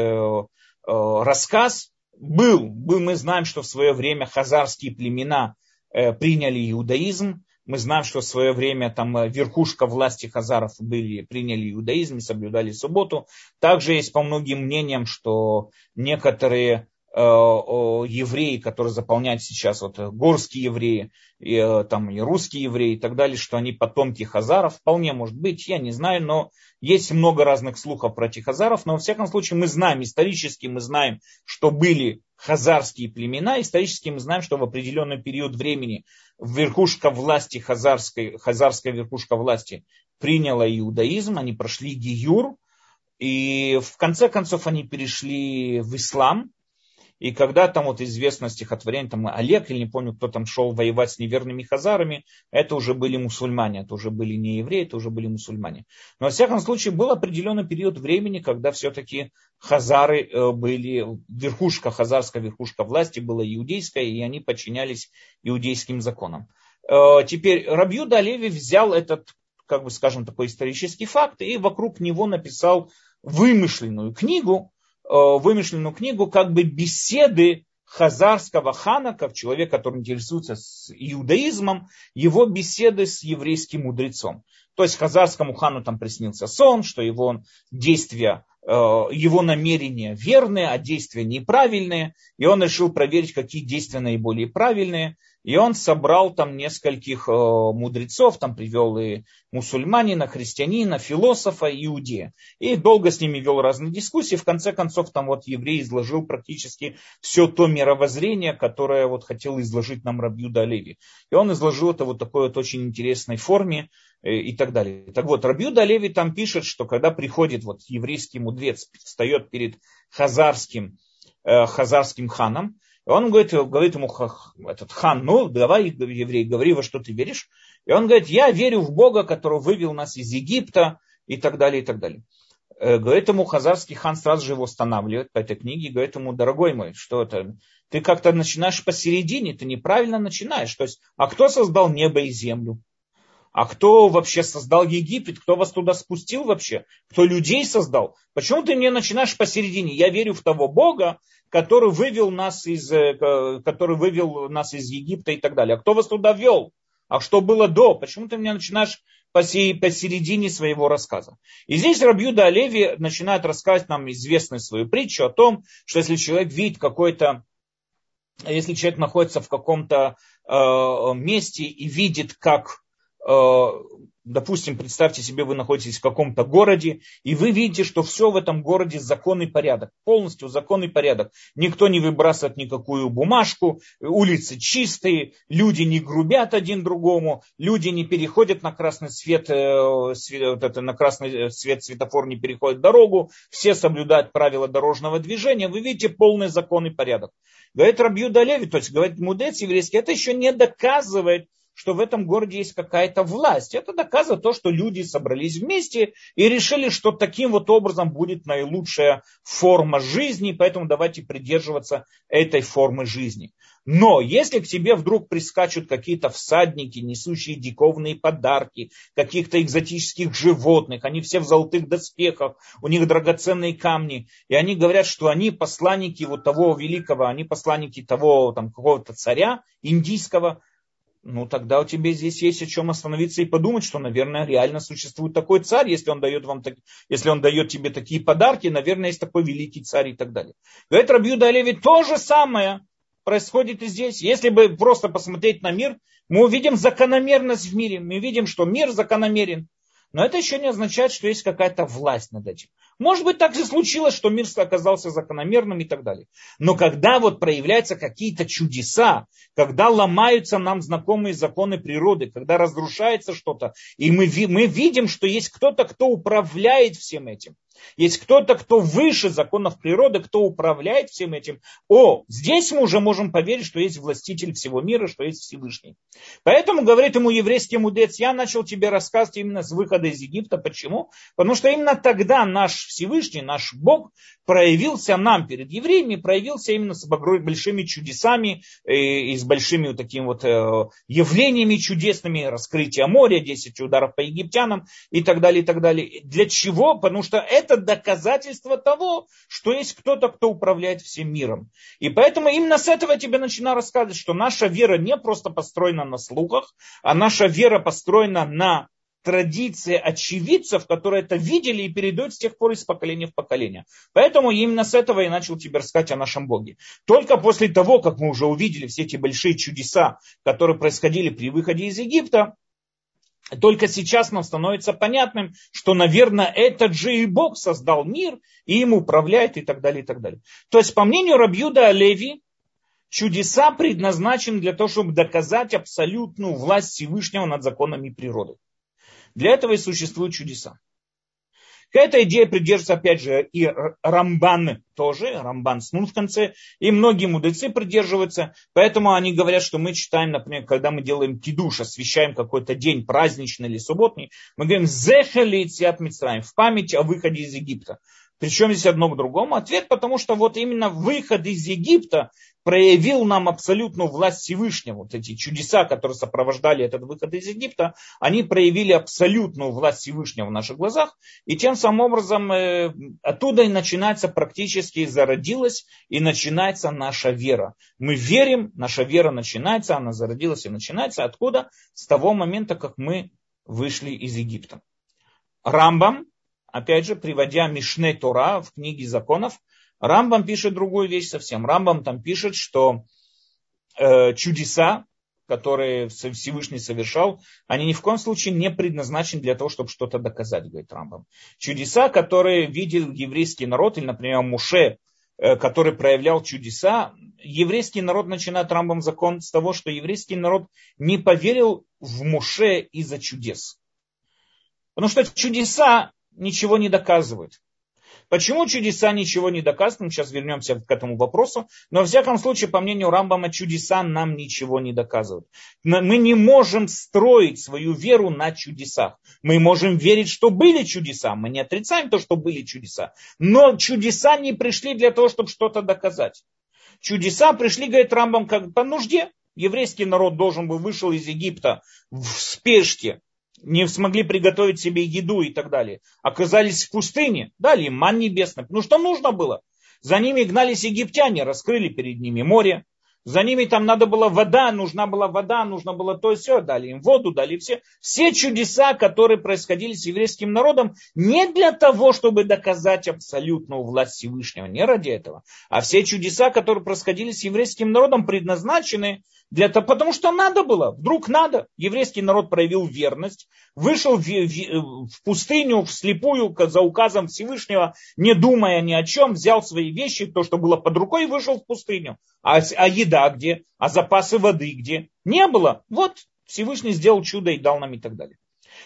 рассказ. Был, мы знаем, что в свое время хазарские племена приняли иудаизм. Мы знаем, что в свое время там э, верхушка власти хазаров были, приняли иудаизм и соблюдали субботу. Также есть по многим мнениям, что некоторые Э, евреи, которые заполняют сейчас вот э, горские евреи, и, э, там и русские евреи и так далее, что они потомки хазаров, вполне может быть, я не знаю, но есть много разных слухов про этих хазаров, но во всяком случае мы знаем, исторически мы знаем, что были хазарские племена, исторически мы знаем, что в определенный период времени верхушка власти, хазарской, хазарская верхушка власти приняла иудаизм, они прошли гиюр, и в конце концов они перешли в ислам, и когда там вот известно стихотворение, там Олег, или не помню, кто там шел воевать с неверными хазарами, это уже были мусульмане, это уже были не евреи, это уже были мусульмане. Но во всяком случае был определенный период времени, когда все-таки хазары э, были, верхушка, хазарская верхушка власти была иудейская, и они подчинялись иудейским законам. Э, теперь Рабью Далеви взял этот как бы скажем, такой исторический факт, и вокруг него написал вымышленную книгу, вымышленную книгу как бы беседы хазарского хана, как человек, который интересуется с иудаизмом, его беседы с еврейским мудрецом. То есть хазарскому хану там приснился сон, что его действия Э, его намерения верные, а действия неправильные, и он решил проверить, какие действия наиболее правильные, и он собрал там нескольких э, мудрецов, там привел и мусульманина, христианина, философа, иудея. И долго с ними вел разные дискуссии. В конце концов, там вот еврей изложил практически все то мировоззрение, которое вот хотел изложить нам Рабьюда Леви. И он изложил это вот такой вот очень интересной форме, Э, и так далее. Так вот, Рабьюда Леви там пишет, что когда приходит вот еврейский мудрец, встает перед хазарским, э, хазарским ханом, он говорит, говорит ему, этот хан, ну давай, еврей, говори, во что ты веришь. И он говорит, я верю в Бога, который вывел нас из Египта и так далее, и так далее. Э, говорит ему хазарский хан, сразу же его останавливает по этой книге, говорит ему, дорогой мой, что это, ты как-то начинаешь посередине, ты неправильно начинаешь. То есть, а кто создал небо и землю? А кто вообще создал Египет? Кто вас туда спустил вообще? Кто людей создал? Почему ты мне начинаешь посередине? Я верю в того Бога, который вывел нас из, э, который вывел нас из Египта и так далее. А кто вас туда вел? А что было до? Почему ты мне начинаешь посередине своего рассказа. И здесь Рабьюда Олеви начинает рассказывать нам известную свою притчу о том, что если человек видит какой-то, если человек находится в каком-то э, месте и видит, как Э, допустим, представьте себе, вы находитесь в каком-то городе, и вы видите, что все в этом городе законный порядок, полностью законный порядок. Никто не выбрасывает никакую бумажку, улицы чистые, люди не грубят один другому, люди не переходят на красный свет, э, свет это, на красный свет светофор не переходит дорогу, все соблюдают правила дорожного движения, вы видите полный законный порядок. Говорит Рабью Далеви, то есть говорит мудец еврейский, это еще не доказывает, что в этом городе есть какая-то власть. Это доказывает то, что люди собрались вместе и решили, что таким вот образом будет наилучшая форма жизни, поэтому давайте придерживаться этой формы жизни. Но если к тебе вдруг прискачут какие-то всадники, несущие диковные подарки, каких-то экзотических животных, они все в золотых доспехах, у них драгоценные камни, и они говорят, что они посланники вот того великого, они посланники того там какого-то царя индийского, ну тогда у тебя здесь есть о чем остановиться и подумать, что, наверное, реально существует такой царь, если он дает, вам, если он дает тебе такие подарки, наверное, есть такой великий царь и так далее. Говорит Рабью Далеви, то же самое происходит и здесь. Если бы просто посмотреть на мир, мы увидим закономерность в мире, мы видим, что мир закономерен. Но это еще не означает, что есть какая-то власть над этим. Может быть, так же случилось, что мир оказался закономерным и так далее. Но когда вот проявляются какие-то чудеса, когда ломаются нам знакомые законы природы, когда разрушается что-то, и мы, мы видим, что есть кто-то, кто управляет всем этим, есть кто-то, кто выше законов природы, кто управляет всем этим. О, здесь мы уже можем поверить, что есть властитель всего мира, что есть Всевышний. Поэтому, говорит ему еврейский мудрец, я начал тебе рассказывать именно с выхода из Египта. Почему? Потому что именно тогда наш Всевышний, наш Бог проявился нам перед евреями, проявился именно с большими чудесами э, и с большими вот такими вот э, явлениями чудесными, раскрытие моря, 10 ударов по египтянам и так далее, и так далее. Для чего? Потому что это доказательство того, что есть кто-то, кто управляет всем миром. И поэтому именно с этого я тебе начинаю рассказывать, что наша вера не просто построена на слухах, а наша вера построена на традиции очевидцев, которые это видели и передают с тех пор из поколения в поколение. Поэтому именно с этого я начал тебе рассказать о нашем Боге. Только после того, как мы уже увидели все эти большие чудеса, которые происходили при выходе из Египта, только сейчас нам становится понятным, что, наверное, этот же и Бог создал мир и им управляет и так далее, и так далее. То есть, по мнению Рабьюда Олеви, чудеса предназначены для того, чтобы доказать абсолютную власть Всевышнего над законами природы. Для этого и существуют чудеса. К этой идее придерживается, опять же, и Рамбан тоже, Рамбан с нун в конце, и многие мудрецы придерживаются. Поэтому они говорят, что мы читаем, например, когда мы делаем кидуш, освещаем какой-то день, праздничный или субботний, мы говорим «Зехали Циат Мицраим» в память о выходе из Египта. Причем здесь одно к другому? Ответ, потому что вот именно выход из Египта, проявил нам абсолютную власть Всевышнего. Вот эти чудеса, которые сопровождали этот выход из Египта, они проявили абсолютную власть Всевышнего в наших глазах. И тем самым образом э, оттуда и начинается практически, зародилась и начинается наша вера. Мы верим, наша вера начинается, она зародилась и начинается. Откуда? С того момента, как мы вышли из Египта. Рамбам, опять же, приводя Мишне Тора в книге законов, Рамбам пишет другую вещь совсем. Рамбам там пишет, что э, чудеса, которые Всевышний совершал, они ни в коем случае не предназначены для того, чтобы что-то доказать, говорит Рамбам. Чудеса, которые видел еврейский народ, или, например, Муше, э, который проявлял чудеса, еврейский народ начинает Рамбам закон с того, что еврейский народ не поверил в Муше из-за чудес. Потому что чудеса ничего не доказывают. Почему чудеса ничего не доказывают? Мы сейчас вернемся к этому вопросу. Но, во всяком случае, по мнению Рамбама, чудеса нам ничего не доказывают. Мы не можем строить свою веру на чудесах. Мы можем верить, что были чудеса. Мы не отрицаем то, что были чудеса. Но чудеса не пришли для того, чтобы что-то доказать. Чудеса пришли, говорит Рамбам, как по нужде. Еврейский народ должен был вышел из Египта в спешке не смогли приготовить себе еду и так далее. Оказались в пустыне, дали им ман небесный. Ну что нужно было? За ними гнались египтяне, раскрыли перед ними море. За ними там надо была вода, нужна была вода, нужно было то и все. Дали им воду, дали все. Все чудеса, которые происходили с еврейским народом, не для того, чтобы доказать абсолютную власть Всевышнего, не ради этого. А все чудеса, которые происходили с еврейским народом, предназначены для того, потому что надо было, вдруг надо. Еврейский народ проявил верность, вышел в, в, в пустыню вслепую за указом Всевышнего, не думая ни о чем, взял свои вещи, то, что было под рукой, и вышел в пустыню. А, а еда где? А запасы воды где? Не было. Вот Всевышний сделал чудо и дал нам и так далее.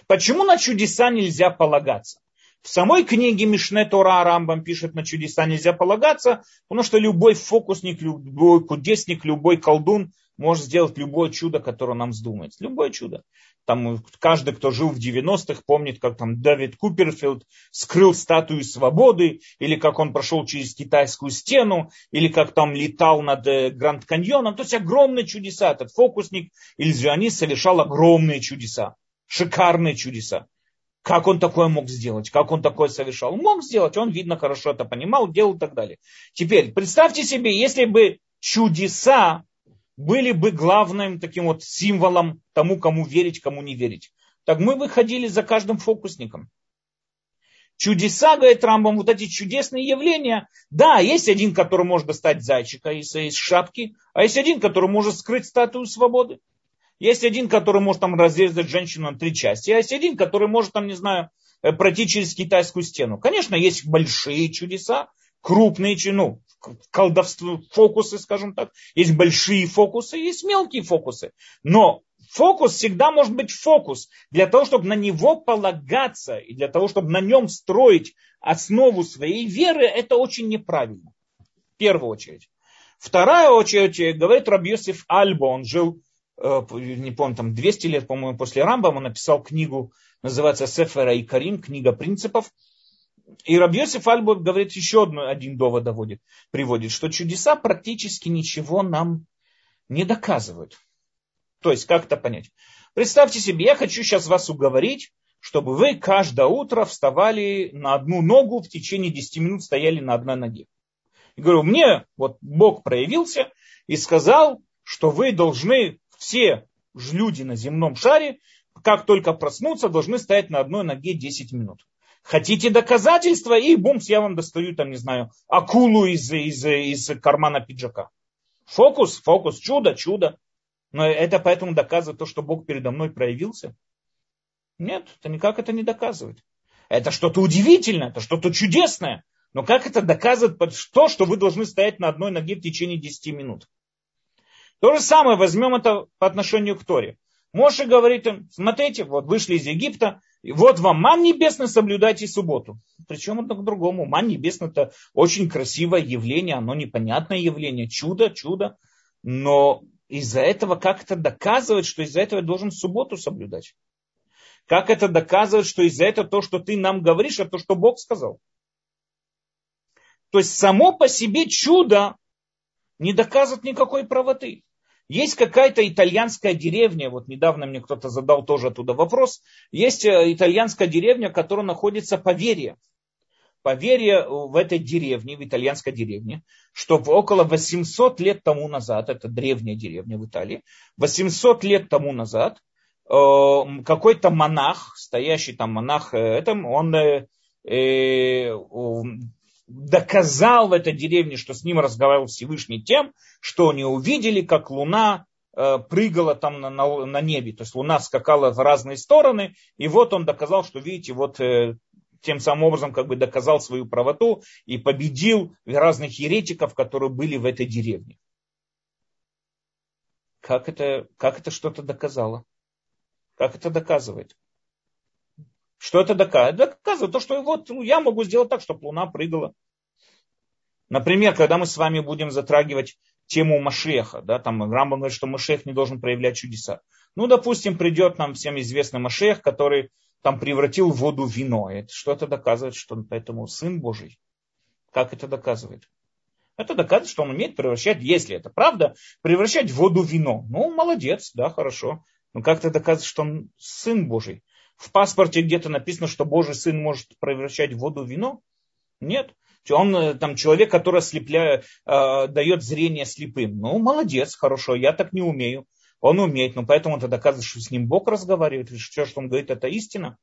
Почему на чудеса нельзя полагаться? В самой книге Мишне Тора Рамбам пишет, на чудеса нельзя полагаться, потому что любой фокусник, любой кудесник, любой колдун может сделать любое чудо, которое нам вздумается. Любое чудо. Там каждый, кто жил в 90-х, помнит, как там Дэвид Куперфилд скрыл статую свободы, или как он прошел через китайскую стену, или как там летал над э, Гранд Каньоном. То есть огромные чудеса. Этот фокусник, иллюзионист совершал огромные чудеса. Шикарные чудеса. Как он такое мог сделать? Как он такое совершал? Мог сделать, он, видно, хорошо это понимал, делал и так далее. Теперь, представьте себе, если бы чудеса были бы главным таким вот символом тому, кому верить, кому не верить. Так мы выходили за каждым фокусником. Чудеса, говорит Рамбам, вот эти чудесные явления. Да, есть один, который может достать зайчика из, из шапки, а есть один, который может скрыть статую свободы. Есть один, который может там разрезать женщину на три части, а есть один, который может там, не знаю, э, пройти через китайскую стену. Конечно, есть большие чудеса, крупные, ну, колдовство, фокусы, скажем так. Есть большие фокусы, есть мелкие фокусы. Но фокус всегда может быть фокус. Для того, чтобы на него полагаться и для того, чтобы на нем строить основу своей веры, это очень неправильно. В первую очередь. Вторая очередь, говорит Рабьосиф Альба, он жил, э, не помню, там 200 лет, по-моему, после Рамбама, написал книгу, называется Сефера и Карим, книга принципов. И Рабьосиф Альбо говорит еще одну, один довод доводит, приводит, что чудеса практически ничего нам не доказывают. То есть, как это понять? Представьте себе, я хочу сейчас вас уговорить, чтобы вы каждое утро вставали на одну ногу, в течение 10 минут стояли на одной ноге. И говорю, мне вот Бог проявился и сказал, что вы должны, все люди на земном шаре, как только проснуться, должны стоять на одной ноге 10 минут. Хотите доказательства? И бумс, я вам достаю, там, не знаю, акулу из, из, из кармана пиджака. Фокус, фокус, чудо, чудо. Но это поэтому доказывает то, что Бог передо мной проявился? Нет, это никак это не доказывает. Это что-то удивительное, это что-то чудесное. Но как это доказывает то, что вы должны стоять на одной ноге в течение 10 минут? То же самое возьмем это по отношению к Торе. Моше говорит им, смотрите, вот вышли из Египта, и вот вам ман небесный, соблюдайте субботу. Причем это к другому. Ман небесный это очень красивое явление, оно непонятное явление, чудо, чудо. Но из-за этого как это доказывает, что из-за этого я должен субботу соблюдать? Как это доказывает, что из-за этого то, что ты нам говоришь, это то, что Бог сказал? То есть само по себе чудо не доказывает никакой правоты. Есть какая-то итальянская деревня, вот недавно мне кто-то задал тоже оттуда вопрос, есть э, итальянская деревня, которая находится по вере. Поверье в этой деревне, в итальянской деревне, что около 800 лет тому назад, это древняя деревня в Италии, 800 лет тому назад э, какой-то монах, стоящий там монах, э, этом, он доказал в этой деревне, что с ним разговаривал Всевышний тем, что они увидели, как луна э, прыгала там на, на, на небе. То есть луна скакала в разные стороны. И вот он доказал, что, видите, вот э, тем самым образом как бы доказал свою правоту и победил разных еретиков, которые были в этой деревне. Как это, как это что-то доказало? Как это доказывает? Что это доказывает? Доказывает то, что вот ну, я могу сделать так, чтобы Луна прыгала. Например, когда мы с вами будем затрагивать тему Машеха, да, там Рамбам говорит, что Машех не должен проявлять чудеса. Ну, допустим, придет нам всем известный Машех, который там превратил воду в вино. Это что это доказывает, что он поэтому Сын Божий. Как это доказывает? Это доказывает, что он умеет превращать, если это правда, превращать воду в вино. Ну, молодец, да, хорошо. Но как это доказывает, что он Сын Божий? В паспорте где-то написано, что Божий Сын может превращать воду в вино? Нет. Он э, там человек, который ослепляет, э, дает зрение слепым. Ну, молодец, хорошо, я так не умею. Он умеет, но поэтому это доказывает, что с ним Бог разговаривает, и все, что он говорит, это истина.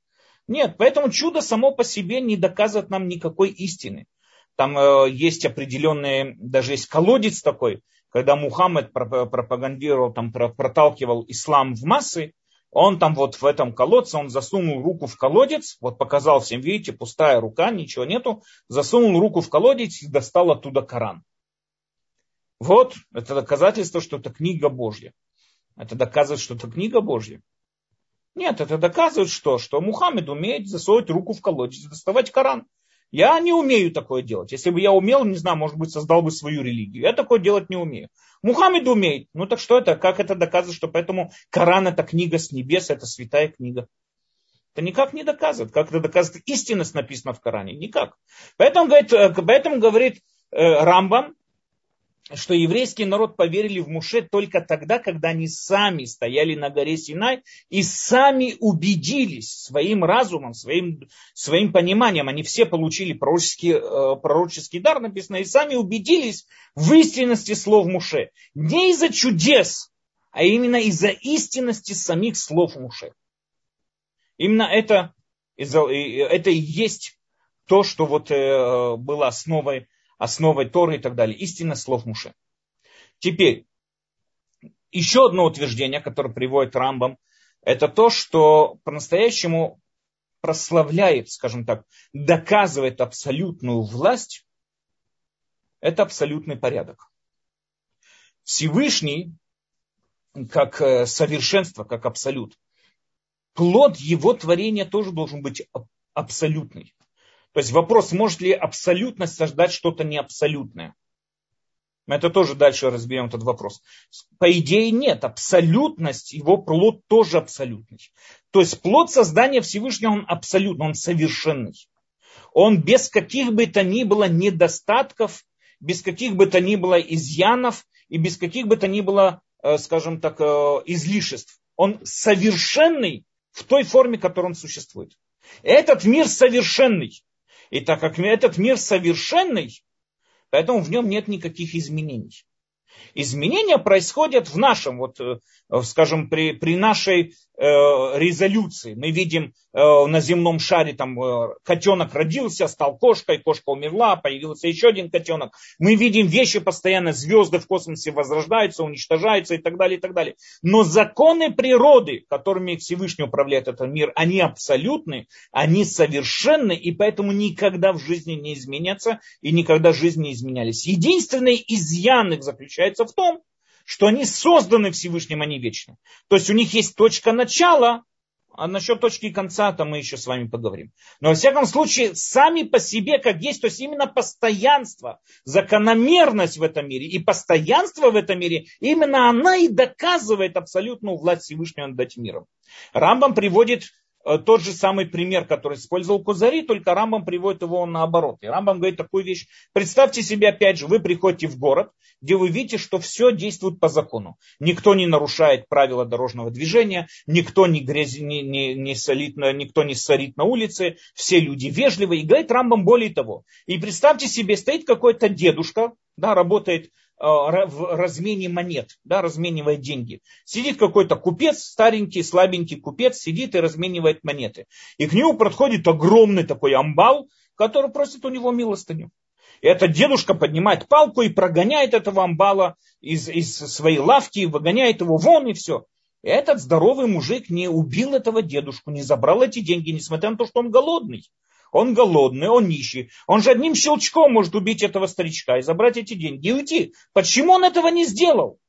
Нет, поэтому чудо само по себе не доказывает нам никакой истины. Там э, есть определенные, даже есть колодец такой, когда Мухаммед пропагандировал, там, проталкивал ислам в массы, он там вот в этом колодце, он засунул руку в колодец, вот показал всем, видите, пустая рука, ничего нету, засунул руку в колодец и достал оттуда Коран. Вот, это доказательство, что это книга Божья. Это доказывает, что это книга Божья. Нет, это доказывает что? Что Мухаммед умеет засовывать руку в колодец, доставать Коран. Я не умею такое делать. Если бы я умел, не знаю, может быть, создал бы свою религию. Я такое делать не умею. Мухаммед умеет. Ну так что это? Как это доказывает, что поэтому Коран это книга с небес, это святая книга? Это никак не доказывает. Как это доказывает истинность написана в Коране? Никак. Поэтому говорит, э, поэтому говорит э, Рамбам, что еврейский народ поверили в Муше только тогда, когда они сами стояли на горе Синай и сами убедились своим разумом, своим, своим пониманием. Они все получили пророческий, э, пророческий дар, написано, и сами убедились в истинности слов Муше. Не из-за чудес, а именно из-за истинности самих слов Муше. Именно это, это и есть то, что вот э, было основой основой Торы и так далее. Истина слов Муше. Теперь, еще одно утверждение, которое приводит Рамбам, это то, что по-настоящему прославляет, скажем так, доказывает абсолютную власть, это абсолютный порядок. Всевышний, как э, совершенство, как абсолют, плод его творения тоже должен быть абсолютный. То есть вопрос, может ли абсолютность создать что-то неабсолютное? Мы это тоже дальше разберем этот вопрос. По идее нет. Абсолютность, его плод тоже абсолютный. То есть плод создания Всевышнего, он абсолютный, он совершенный. Он без каких бы то ни было недостатков, без каких бы то ни было изъянов и без каких бы то ни было, э, скажем так, э, излишеств. Он совершенный в той форме, в которой он существует. Этот мир совершенный. И так как этот мир совершенный, поэтому в нем нет никаких изменений. Изменения происходят в нашем, вот, э, скажем, при, при нашей э, резолюции. Мы видим э, на земном шаре, там э, котенок родился, стал кошкой, кошка умерла, появился еще один котенок. Мы видим вещи постоянно, звезды в космосе возрождаются, уничтожаются и так далее, и так далее. Но законы природы, которыми Всевышний управляет этот мир, они абсолютны, они совершенны, и поэтому никогда в жизни не изменятся, и никогда в жизни не изменялись. Единственный изъян их заключается в том, что они созданы Всевышним, они вечны. То есть у них есть точка начала, а насчет точки конца то мы еще с вами поговорим. Но во всяком случае, сами по себе как есть, то есть именно постоянство, закономерность в этом мире и постоянство в этом мире, именно она и доказывает абсолютную власть Всевышнего над этим миром. Рамбам приводит тот же самый пример, который использовал Кузари, только Рамбам приводит его наоборот. И Рамбам говорит такую вещь. Представьте себе, опять же, вы приходите в город, где вы видите, что все действует по закону. Никто не нарушает правила дорожного движения, никто не, грязи, не, не, не солит, никто не сорит на улице, все люди вежливые. И говорит Рамбам более того. И представьте себе, стоит какой-то дедушка, да, работает Э, в размене монет, да, разменивает деньги. Сидит какой-то купец, старенький, слабенький купец, сидит и разменивает монеты. И к нему подходит огромный такой амбал, который просит у него милостыню. И этот дедушка поднимает палку и прогоняет этого амбала из, из своей лавки, выгоняет его вон и все. И этот здоровый мужик не убил этого дедушку, не забрал эти деньги, несмотря на то, что он голодный. Он голодный, он нищий. Он же одним щелчком может убить этого старичка и забрать эти деньги и уйти. Почему он этого не сделал?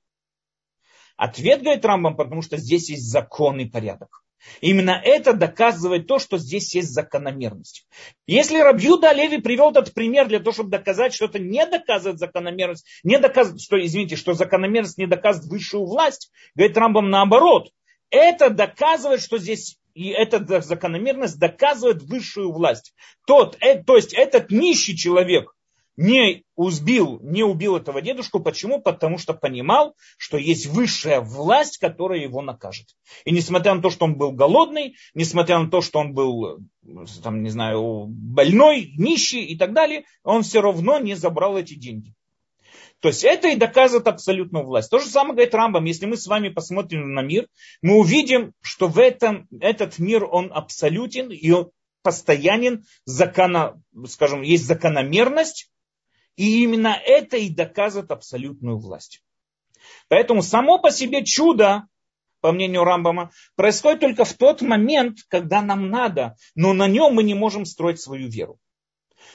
Ответ, говорит Рамбам, потому что здесь есть закон и порядок. Именно это доказывает то, что здесь есть закономерность. Если Рабьюда Леви привел этот пример для того, чтобы доказать, что это не доказывает закономерность, не доказывает, что, извините, что закономерность не доказывает высшую власть, говорит Рамбам наоборот. Это доказывает, что здесь и эта закономерность доказывает высшую власть. Тот, э, то есть этот нищий человек не убил, не убил этого дедушку. Почему? Потому что понимал, что есть высшая власть, которая его накажет. И несмотря на то, что он был голодный, несмотря на то, что он был, там, не знаю, больной, нищий и так далее, он все равно не забрал эти деньги. То есть это и доказывает абсолютную власть. То же самое говорит Рамбам. Если мы с вами посмотрим на мир, мы увидим, что в этом, этот мир, он абсолютен и он постоянен, закона, скажем, есть закономерность, и именно это и доказывает абсолютную власть. Поэтому само по себе чудо, по мнению Рамбама, происходит только в тот момент, когда нам надо, но на нем мы не можем строить свою веру.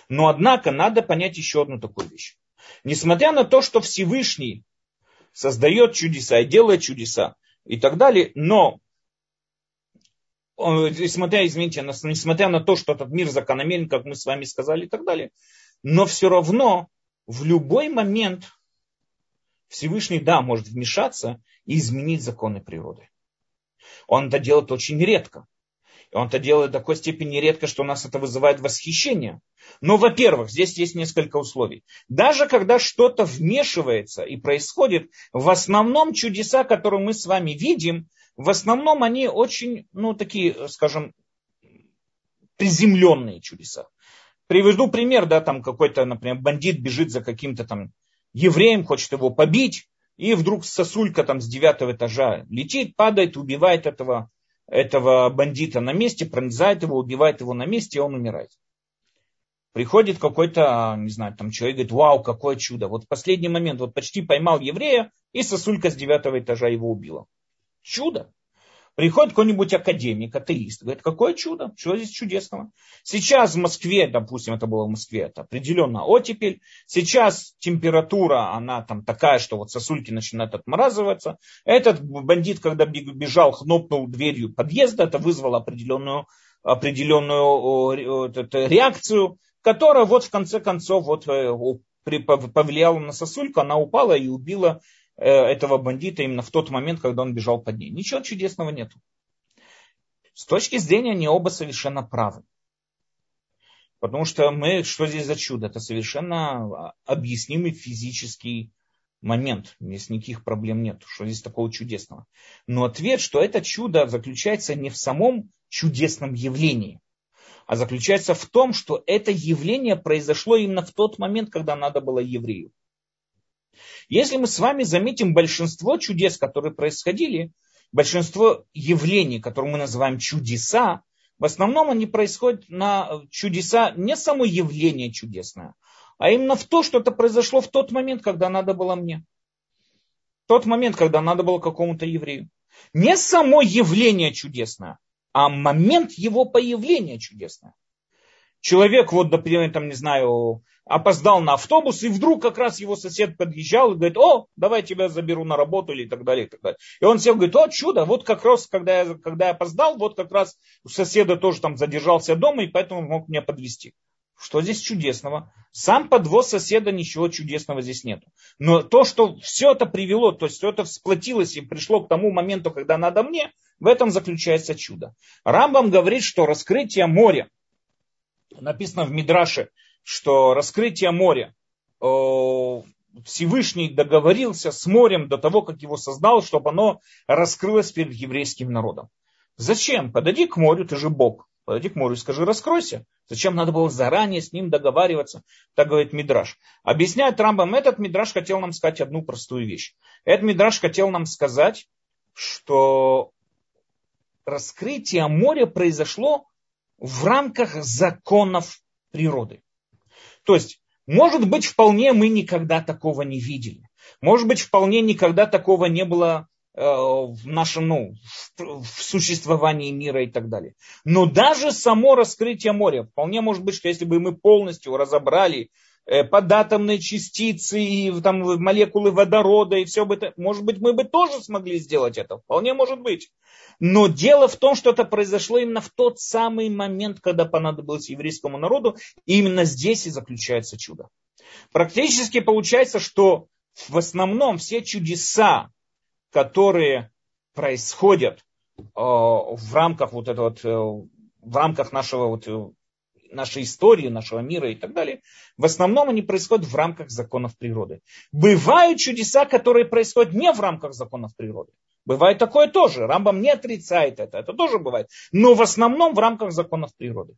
Но однако надо понять еще одну такую вещь. Несмотря на то, что Всевышний создает чудеса и делает чудеса и так далее, но несмотря, извините, несмотря на то, что этот мир закономерен, как мы с вами сказали и так далее, но все равно в любой момент Всевышний, да, может вмешаться и изменить законы природы. Он это делает очень редко. Он это делает до такой степени редко, что у нас это вызывает восхищение. Но, во-первых, здесь есть несколько условий. Даже когда что-то вмешивается и происходит, в основном чудеса, которые мы с вами видим, в основном они очень, ну, такие, скажем, приземленные чудеса. Приведу пример, да, там какой-то, например, бандит бежит за каким-то там евреем, хочет его побить, и вдруг сосулька там с девятого этажа летит, падает, убивает этого этого бандита на месте, пронзает его, убивает его на месте, и он умирает. Приходит какой-то, не знаю, там человек говорит, вау, какое чудо. Вот последний момент вот почти поймал еврея, и сосулька с девятого этажа его убила. Чудо. Приходит какой-нибудь академик, атеист, говорит, какое чудо, что здесь чудесного. Сейчас в Москве, допустим, это было в Москве, это определенно оттепель. Сейчас температура, она там такая, что вот сосульки начинают отморазываться. Этот бандит, когда бежал, хнопнул дверью подъезда, это вызвало определенную, определенную реакцию, которая вот в конце концов вот э, повлияла на сосульку, она упала и убила этого бандита именно в тот момент, когда он бежал под ней. Ничего чудесного нету. С точки зрения они оба совершенно правы. Потому что мы, что здесь за чудо? Это совершенно объяснимый физический момент. Здесь никаких проблем нет. Что здесь такого чудесного? Но ответ, что это чудо заключается не в самом чудесном явлении, а заключается в том, что это явление произошло именно в тот момент, когда надо было еврею. Если мы с вами заметим большинство чудес, которые происходили, большинство явлений, которые мы называем чудеса, в основном они происходят на чудеса, не само явление чудесное, а именно в то, что это произошло в тот момент, когда надо было мне. Тот момент, когда надо было какому-то еврею. Не само явление чудесное, а момент его появления чудесное. Человек, вот, например, там, не знаю, опоздал на автобус, и вдруг как раз его сосед подъезжал и говорит, о, давай тебя заберу на работу или так далее, и так далее. И он сел говорит, о, чудо, вот как раз, когда я, когда я опоздал, вот как раз у соседа тоже там задержался дома, и поэтому мог меня подвести. Что здесь чудесного? Сам подвоз соседа, ничего чудесного здесь нет. Но то, что все это привело, то есть все это всплотилось и пришло к тому моменту, когда надо мне, в этом заключается чудо. Рамбам говорит, что раскрытие моря, написано в Мидраше, что раскрытие моря, Всевышний договорился с морем до того, как его создал, чтобы оно раскрылось перед еврейским народом. Зачем? Подойди к морю, ты же Бог. Подойди к морю и скажи, раскройся. Зачем надо было заранее с ним договариваться? Так говорит Мидраш. Объясняет Рамбам, этот Мидраш хотел нам сказать одну простую вещь. Этот Мидраш хотел нам сказать, что раскрытие моря произошло в рамках законов природы. То есть, может быть, вполне мы никогда такого не видели. Может быть, вполне никогда такого не было э, в нашем, ну, в, существовании мира и так далее. Но даже само раскрытие моря, вполне может быть, что если бы мы полностью разобрали податомные частицы и там, молекулы водорода и все бы это, может быть, мы бы тоже смогли сделать это. Вполне может быть. Но дело в том, что это произошло именно в тот самый момент, когда понадобилось еврейскому народу, и именно здесь и заключается чудо. Практически получается, что в основном все чудеса, которые происходят э, в рамках вот этого э, в рамках нашего вот, э, нашей истории, нашего мира и так далее, в основном они происходят в рамках законов природы. Бывают чудеса, которые происходят не в рамках законов природы. Бывает такое тоже. Рамбам не отрицает это. Это тоже бывает. Но в основном в рамках законов природы.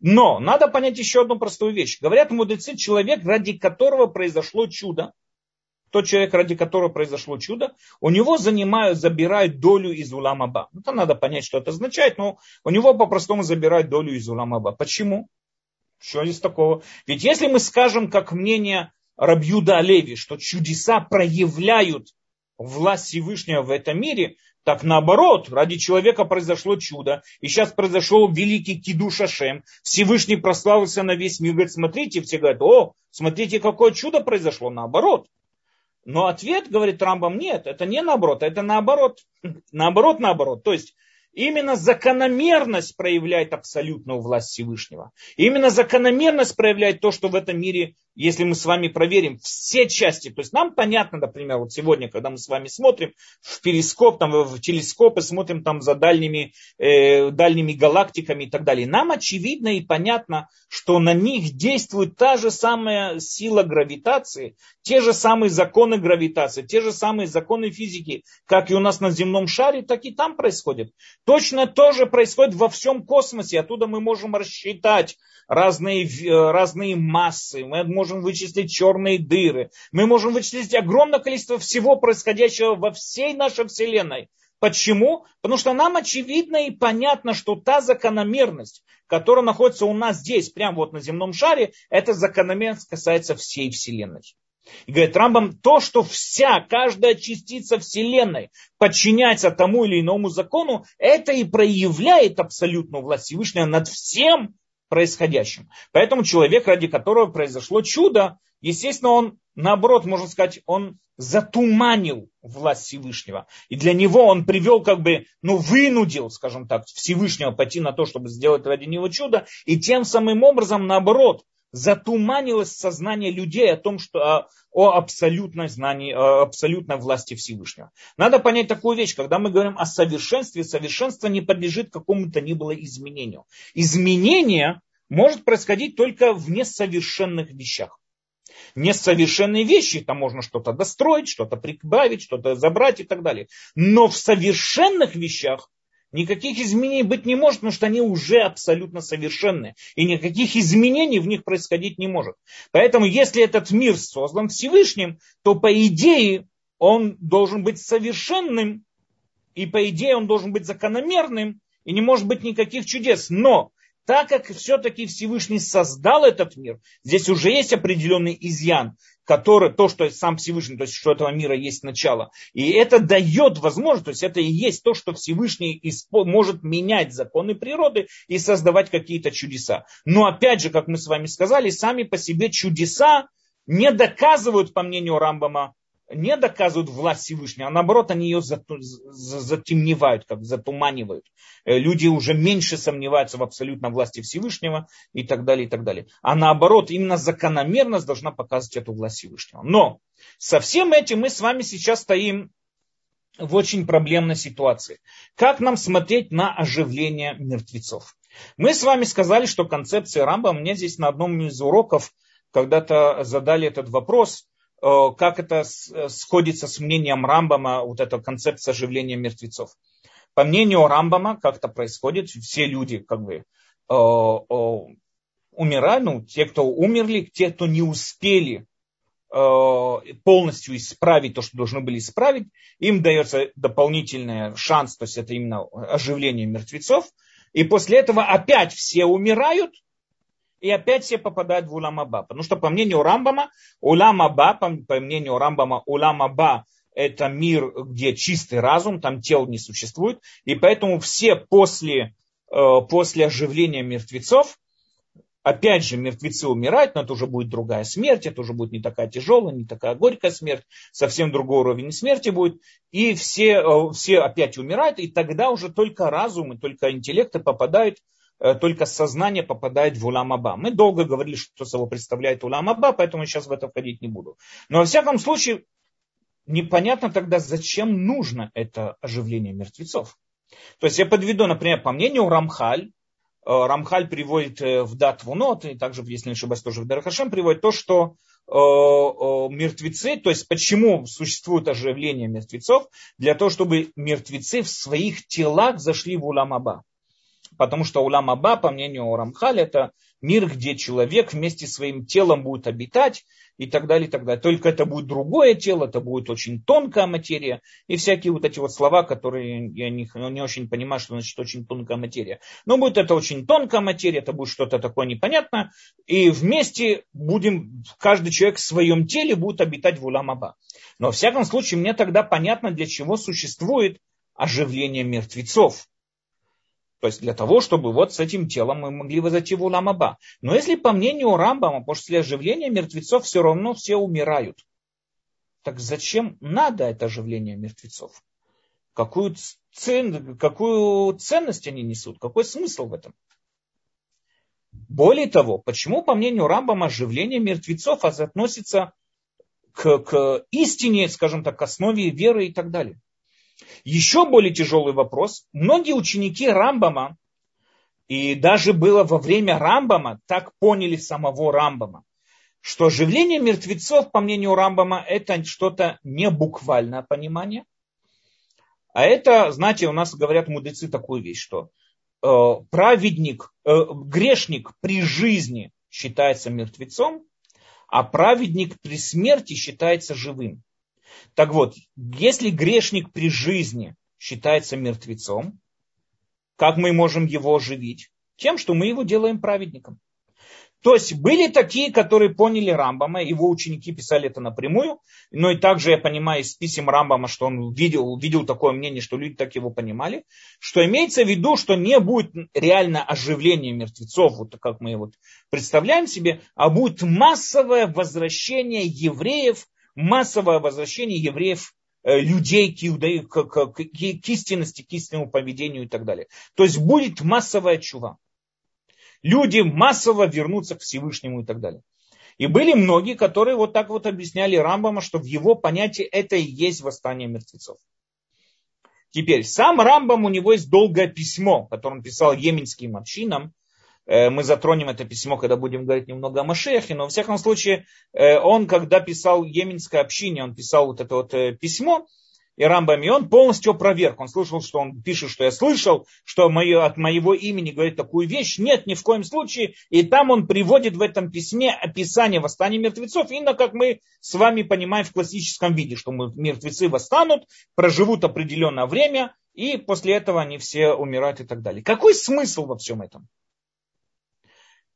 Но надо понять еще одну простую вещь. Говорят мудрецы, человек, ради которого произошло чудо, тот человек, ради которого произошло чудо, у него занимают, забирают долю из уламаба. Это надо понять, что это означает, но у него по-простому забирают долю из уламаба. Почему? Что здесь такого? Ведь если мы скажем, как мнение Рабьюда Олеви, что чудеса проявляют власть Всевышнего в этом мире, так наоборот, ради человека произошло чудо. И сейчас произошел великий Кидуш Ашем. Всевышний прославился на весь мир. Говорит, смотрите, все говорят, о, смотрите, какое чудо произошло. Наоборот. Но ответ, говорит Рамбам, нет, это не наоборот, это наоборот. Наоборот, наоборот. То есть Именно закономерность проявляет абсолютную власть Всевышнего. Именно закономерность проявляет то, что в этом мире если мы с вами проверим все части, то есть нам понятно, например, вот сегодня, когда мы с вами смотрим в перископ, там, в телескопы, смотрим там за дальними, э, дальними галактиками и так далее, нам очевидно и понятно, что на них действует та же самая сила гравитации, те же самые законы гравитации, те же самые законы физики, как и у нас на земном шаре, так и там происходит. Точно то же происходит во всем космосе, оттуда мы можем рассчитать разные, э, разные массы, мы можем вычислить черные дыры, мы можем вычислить огромное количество всего происходящего во всей нашей Вселенной. Почему? Потому что нам очевидно и понятно, что та закономерность, которая находится у нас здесь, прямо вот на земном шаре, эта закономерность касается всей Вселенной. И говорит Рамбам, то, что вся, каждая частица Вселенной подчиняется тому или иному закону, это и проявляет абсолютную власть Всевышнего над всем, происходящим. Поэтому человек, ради которого произошло чудо, естественно, он, наоборот, можно сказать, он затуманил власть Всевышнего. И для него он привел, как бы, ну, вынудил, скажем так, Всевышнего пойти на то, чтобы сделать ради него чудо. И тем самым образом, наоборот, затуманилось сознание людей о том, что о, о абсолютной знании, о абсолютной власти Всевышнего. Надо понять такую вещь, когда мы говорим о совершенстве, совершенство не подлежит какому-то ни было изменению. Изменение может происходить только в несовершенных вещах. Несовершенные вещи, там можно что-то достроить, что-то прибавить, что-то забрать и так далее. Но в совершенных вещах Никаких изменений быть не может, потому что они уже абсолютно совершенны. И никаких изменений в них происходить не может. Поэтому если этот мир создан Всевышним, то по идее он должен быть совершенным, и по идее он должен быть закономерным, и не может быть никаких чудес. Но так как все-таки Всевышний создал этот мир, здесь уже есть определенный изъян, который, то, что сам Всевышний, то есть, что этого мира есть начало. И это дает возможность, то есть, это и есть то, что Всевышний может менять законы природы и создавать какие-то чудеса. Но опять же, как мы с вами сказали, сами по себе чудеса не доказывают, по мнению Рамбама, не доказывают власть Всевышнего, а наоборот, они ее затемневают, как затуманивают. Э, люди уже меньше сомневаются в абсолютной власти Всевышнего и так далее, и так далее. А наоборот, именно закономерность должна показывать эту власть Всевышнего. Но со всем этим мы с вами сейчас стоим в очень проблемной ситуации. Как нам смотреть на оживление мертвецов? Мы с вами сказали, что концепция Рамба, мне здесь на одном из уроков когда-то задали этот вопрос, как это сходится с мнением Рамбама, вот эта концепция оживления мертвецов. По мнению Рамбама, как это происходит, все люди как бы э, э, умирают, ну, те, кто умерли, те, кто не успели полностью исправить то, что должны были исправить, им дается дополнительный шанс, то есть это именно оживление мертвецов, и после этого опять все умирают, и опять все попадают в Уламаба. Потому что по мнению Рамбама, Уламаба, по, по мнению Рамбама, Уламаба это мир, где чистый разум, там тел не существует. И поэтому все после, э, после оживления мертвецов, опять же, мертвецы умирают, но это уже будет другая смерть, это уже будет не такая тяжелая, не такая горькая смерть, совсем другой уровень смерти будет. И все, э, все опять умирают, и тогда уже только разум и только интеллекты попадают только сознание попадает в Уламаба. Мы долго говорили, что собой представляет Уламаба, поэтому сейчас в это входить не буду. Но во всяком случае, непонятно тогда, зачем нужно это оживление мертвецов. То есть я подведу, например, по мнению Рамхаль, э, Рамхаль приводит э, в Дат Вунот, и также, если не ошибаюсь, тоже в Дарахашем приводит то, что мертвецы, то есть почему существует оживление мертвецов, для того, чтобы мертвецы в своих телах зашли в Уламаба. Потому что Улам Аба, по мнению Рамхаль, это мир, где человек вместе с своим телом будет обитать и так далее, и так далее. Только это будет другое тело, это будет очень тонкая материя и всякие вот эти вот слова, которые я не, не очень понимаю, что значит очень тонкая материя. Но будет это очень тонкая материя, это будет что-то такое непонятное, и вместе будем, каждый человек в своем теле будет обитать в Уламаба. Но, во всяком случае, мне тогда понятно, для чего существует оживление мертвецов. То есть для того, чтобы вот с этим телом мы могли возойти в Уламаба. Но если по мнению Рамбама, после оживления мертвецов все равно все умирают, так зачем надо это оживление мертвецов? Какую, цен, какую ценность они несут? Какой смысл в этом? Более того, почему, по мнению Рамбама, оживление мертвецов относится к, к истине, скажем так, к основе веры и так далее? Еще более тяжелый вопрос. Многие ученики Рамбама, и даже было во время Рамбама, так поняли самого Рамбама, что оживление мертвецов, по мнению Рамбама, это что-то не буквальное понимание. А это, знаете, у нас говорят мудрецы такую вещь, что э, праведник, э, грешник при жизни считается мертвецом, а праведник при смерти считается живым. Так вот, если грешник при жизни считается мертвецом, как мы можем его оживить? Тем, что мы его делаем праведником. То есть были такие, которые поняли Рамбама, его ученики писали это напрямую, но и также я понимаю из писем Рамбама, что он видел, видел такое мнение, что люди так его понимали, что имеется в виду, что не будет реально оживления мертвецов, вот как мы вот представляем себе, а будет массовое возвращение евреев массовое возвращение евреев, э, людей к, иудаи, к, к, к, к истинности, к истинному поведению и так далее. То есть будет массовая чува. Люди массово вернутся к Всевышнему и так далее. И были многие, которые вот так вот объясняли Рамбама, что в его понятии это и есть восстание мертвецов. Теперь, сам Рамбам, у него есть долгое письмо, которое он писал еменским общинам, мы затронем это письмо, когда будем говорить немного о Машехе, но во всяком случае, э, он, когда писал Йеменское общине, он писал вот это вот э, письмо, и Рамбами, он полностью опроверг. Он слышал, что он пишет, что я слышал, что мое, от моего имени говорит такую вещь. Нет, ни в коем случае. И там он приводит в этом письме описание восстания мертвецов, именно как мы с вами понимаем в классическом виде, что мертвецы восстанут, проживут определенное время, и после этого они все умирают и так далее. Какой смысл во всем этом?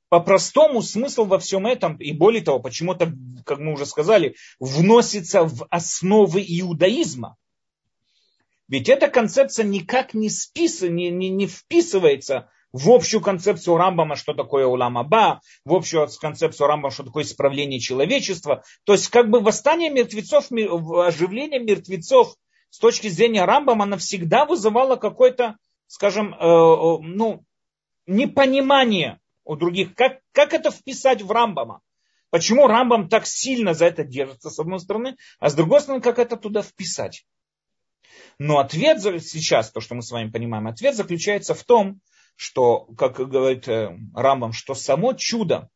По-простому смысл во всем этом, и более того, почему-то, как мы уже сказали, вносится в основы иудаизма. Ведь эта концепция никак не, спис... не, не, не вписывается в общую концепцию Рамбама, что такое Уламаба, в общую концепцию Рамбама, что такое исправление человечества. То есть как бы восстание мертвецов, оживление мертвецов с точки зрения Рамбама навсегда вызывало какое-то, скажем, э, э, ну, непонимание у других. Как, как это вписать в Рамбама? Почему Рамбам так сильно за это держится, с одной стороны, а с другой стороны, как это туда вписать? Но ответ сейчас, то, что мы с вами понимаем, ответ заключается в том, что, как говорит э, Рамбам, что само чудо,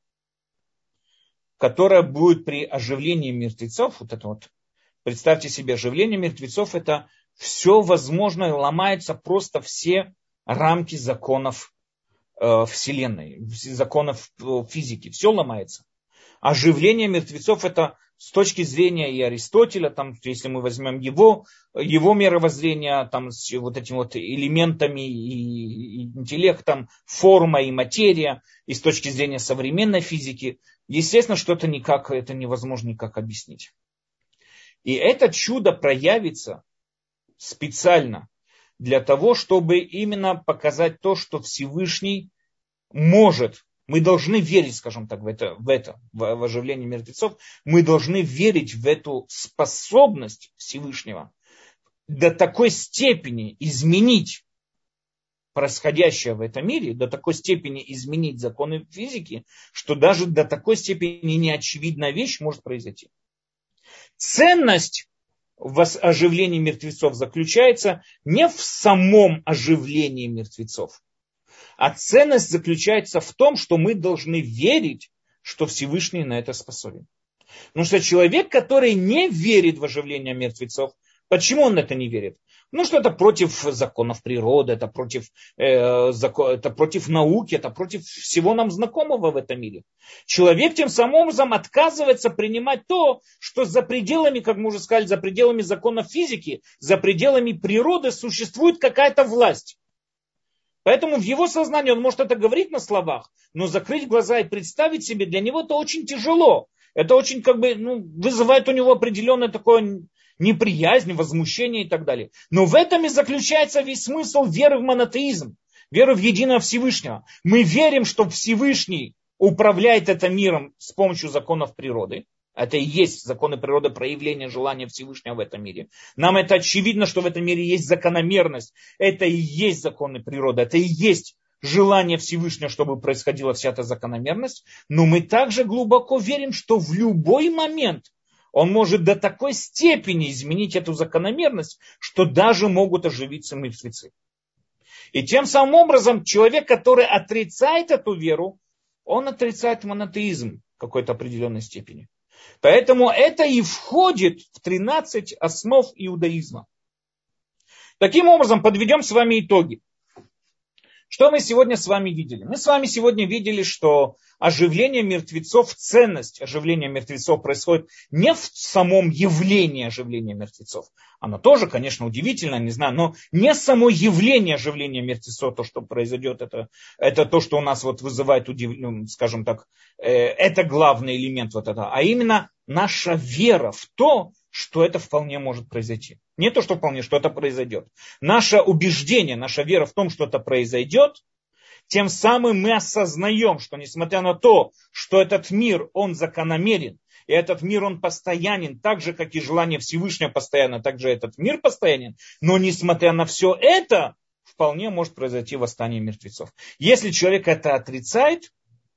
которое будет при оживлении мертвецов, вот это вот, представьте себе, оживление мертвецов, это все возможное, ломаются просто все рамки законов Вселенной, законов э, физики, все ломается. Оживление мертвецов это с точки зрения и Аристотеля, там, если мы возьмем его, его мировоззрение там, с вот этими вот элементами и интеллектом, форма и материя, и с точки зрения современной физики, естественно, что это никак, это невозможно никак объяснить. И это чудо проявится специально для того, чтобы именно показать то, что Всевышний может мы должны верить, скажем так, в это, в это, в, оживление мертвецов. Мы должны верить в эту способность Всевышнего до такой степени изменить происходящее в этом мире, до такой степени изменить законы физики, что даже до такой степени неочевидная вещь может произойти. Ценность оживлении мертвецов заключается не в самом оживлении мертвецов, а ценность заключается в том, что мы должны верить, что Всевышний на это способен. Потому что человек, который не верит в оживление мертвецов, почему он это не верит? Ну, что это против законов природы, это против, э, закон, это против науки, это против всего нам знакомого в этом мире. Человек тем самым образом отказывается принимать то, что за пределами, как мы уже сказали, за пределами законов физики, за пределами природы существует какая-то власть. Поэтому в его сознании он может это говорить на словах, но закрыть глаза и представить себе для него это очень тяжело. Это очень как бы ну, вызывает у него определенное такое неприязнь, возмущение и так далее. Но в этом и заключается весь смысл веры в монотеизм, веры в единого Всевышнего. Мы верим, что Всевышний управляет этим миром с помощью законов природы. Это и есть законы природы, проявление желания Всевышнего в этом мире. Нам это очевидно, что в этом мире есть закономерность. Это и есть законы природы. Это и есть желание Всевышнего, чтобы происходила вся эта закономерность. Но мы также глубоко верим, что в любой момент он может до такой степени изменить эту закономерность, что даже могут оживиться мертвецы. И тем самым образом человек, который отрицает эту веру, он отрицает монотеизм в какой-то определенной степени. Поэтому это и входит в 13 основ иудаизма. Таким образом, подведем с вами итоги. Что мы сегодня с вами видели? Мы с вами сегодня видели, что оживление мертвецов, ценность оживления мертвецов происходит не в самом явлении оживления мертвецов. Оно тоже, конечно, удивительно, не знаю, но не само явление оживления мертвецов, то, что произойдет, это, это то, что у нас вот вызывает удивление, скажем так, э, это главный элемент вот этого, а именно наша вера в то, что это вполне может произойти. Не то, что вполне, что это произойдет. Наше убеждение, наша вера в том, что это произойдет, тем самым мы осознаем, что несмотря на то, что этот мир, он закономерен, и этот мир, он постоянен, так же, как и желание Всевышнего постоянно, так же этот мир постоянен, но несмотря на все это, вполне может произойти восстание мертвецов. Если человек это отрицает,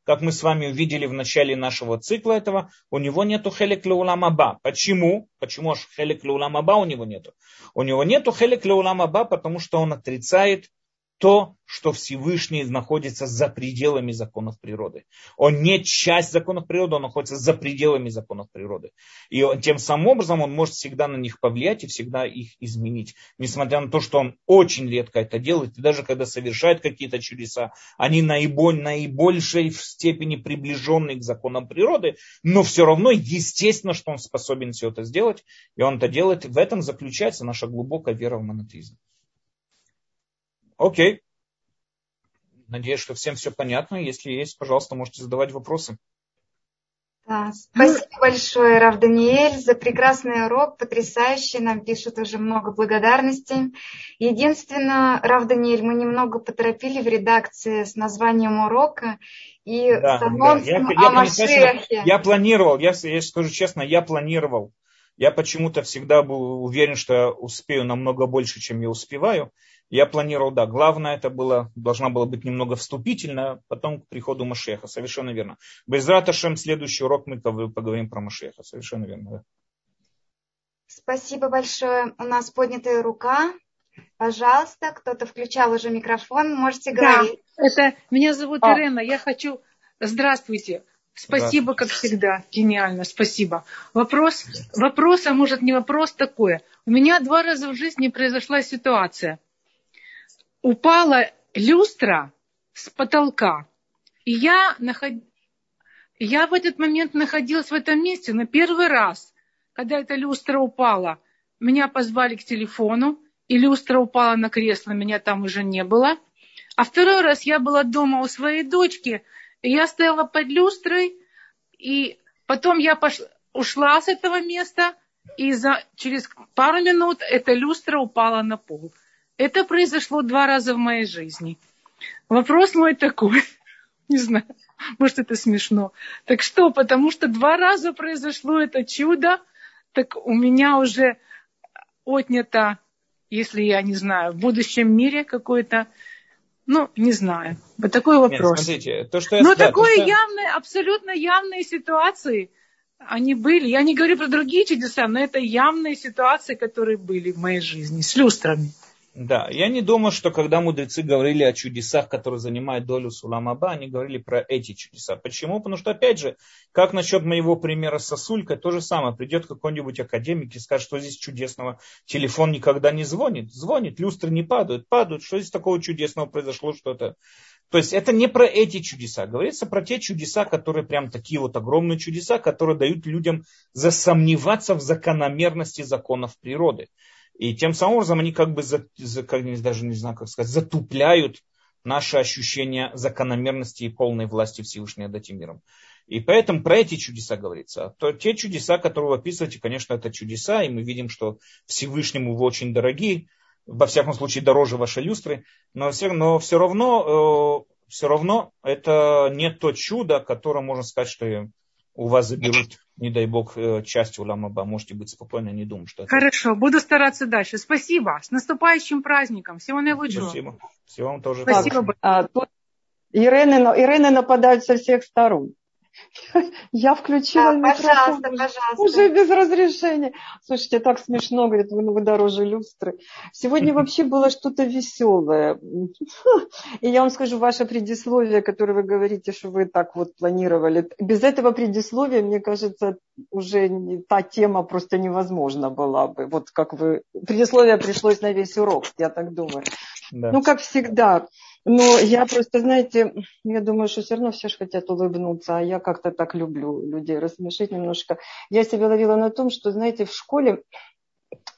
как мы с вами увидели в начале нашего цикла этого, у него нету хелек лауламаба. Почему? Почему аж хелек лауламаба у него нету? У него нету хелек лауламаба, потому что он отрицает то, что Всевышний находится за пределами законов природы. Он не часть законов природы, он находится за пределами законов природы. И он, тем самым образом он может всегда на них повлиять и всегда их изменить. Несмотря на то, что он очень редко это делает, и даже когда совершает какие-то чудеса, они наиболь, наибольшей в степени приближенные к законам природы, но все равно естественно, что он способен все это сделать, и он это делает. В этом заключается наша глубокая вера в монотеизм. Окей. Надеюсь, что всем все понятно. Если есть, пожалуйста, можете задавать вопросы. Да, спасибо большое, Рав Даниэль, за прекрасный урок, потрясающий. Нам пишут уже много благодарностей. Единственное, Рав Даниэль, мы немного поторопили в редакции с названием урока и да, с анонсом да. я, о Машехе. Я планировал, я, я скажу честно, я планировал. Я почему-то всегда был уверен, что успею намного больше, чем я успеваю. Я планировал, да, главное это было, должна была быть немного вступительно, потом к приходу Машеха, совершенно верно. Без Раташем следующий урок мы поговорим про Машеха, совершенно верно, да. Спасибо большое. У нас поднятая рука. Пожалуйста, кто-то включал уже микрофон, можете говорить. Да, это меня зовут а. Ирена. Я хочу. Здравствуйте. Спасибо, как всегда. Гениально, спасибо. Вопрос, вопрос, а может не вопрос такое. У меня два раза в жизни произошла ситуация. Упала люстра с потолка. И я, наход... я в этот момент находилась в этом месте на первый раз, когда эта люстра упала. Меня позвали к телефону, и люстра упала на кресло, меня там уже не было. А второй раз я была дома у своей дочки, и я стояла под люстрой, и потом я пошла, ушла с этого места, и за, через пару минут эта люстра упала на пол. Это произошло два раза в моей жизни. Вопрос мой такой, не знаю, может это смешно. Так что, потому что два раза произошло это чудо, так у меня уже отнято если я не знаю, в будущем мире какой-то, ну, не знаю. Вот такой вопрос. Нет, смотрите, то, что я, Но да, такое то, что... явное, абсолютно явные ситуации, они были. Я не говорю про другие чудеса, но это явные ситуации, которые были в моей жизни с люстрами. Да, я не думаю, что когда мудрецы говорили о чудесах, которые занимают долю Суламаба, они говорили про эти чудеса. Почему? Потому что, опять же, как насчет моего примера с сосулькой, то же самое. Придет какой-нибудь академик и скажет, что здесь чудесного. Телефон никогда не звонит. Звонит, люстры не падают. Падают. Что здесь такого чудесного произошло что-то? То есть это не про эти чудеса. Говорится про те чудеса, которые прям такие вот огромные чудеса, которые дают людям засомневаться в закономерности законов природы. И тем самым образом они как бы, за, за, как, даже не знаю, как сказать, затупляют наше ощущение закономерности и полной власти Всевышнего над этим миром. И поэтому про эти чудеса говорится. То, те чудеса, которые вы описываете, конечно, это чудеса, и мы видим, что Всевышнему вы очень дороги, во всяком случае дороже вашей люстры, но все, но все равно, э, все равно это не то чудо, которое можно сказать, что у вас заберут, не дай бог, э, часть уламаба. Можете быть спокойны, не думаю, что это... Хорошо, буду стараться дальше. Спасибо. С наступающим праздником. Всего наилучшего. Спасибо. Всего вам тоже. Спасибо. Так, а, тут Ирены, Ирены нападают со всех сторон. Я включила да, микрофон пожалуйста, пожалуйста. уже без разрешения. Слушайте, так смешно, говорит, вы, вы дороже люстры. Сегодня вообще было что-то веселое. И я вам скажу, ваше предисловие, которое вы говорите, что вы так вот планировали. Без этого предисловия, мне кажется, уже та тема просто невозможна была бы. Вот как вы... Предисловие пришлось на весь урок, я так думаю. Да. Ну, как всегда. Но я просто, знаете, я думаю, что все равно все же хотят улыбнуться, а я как-то так люблю людей рассмешить немножко. Я себя ловила на том, что, знаете, в школе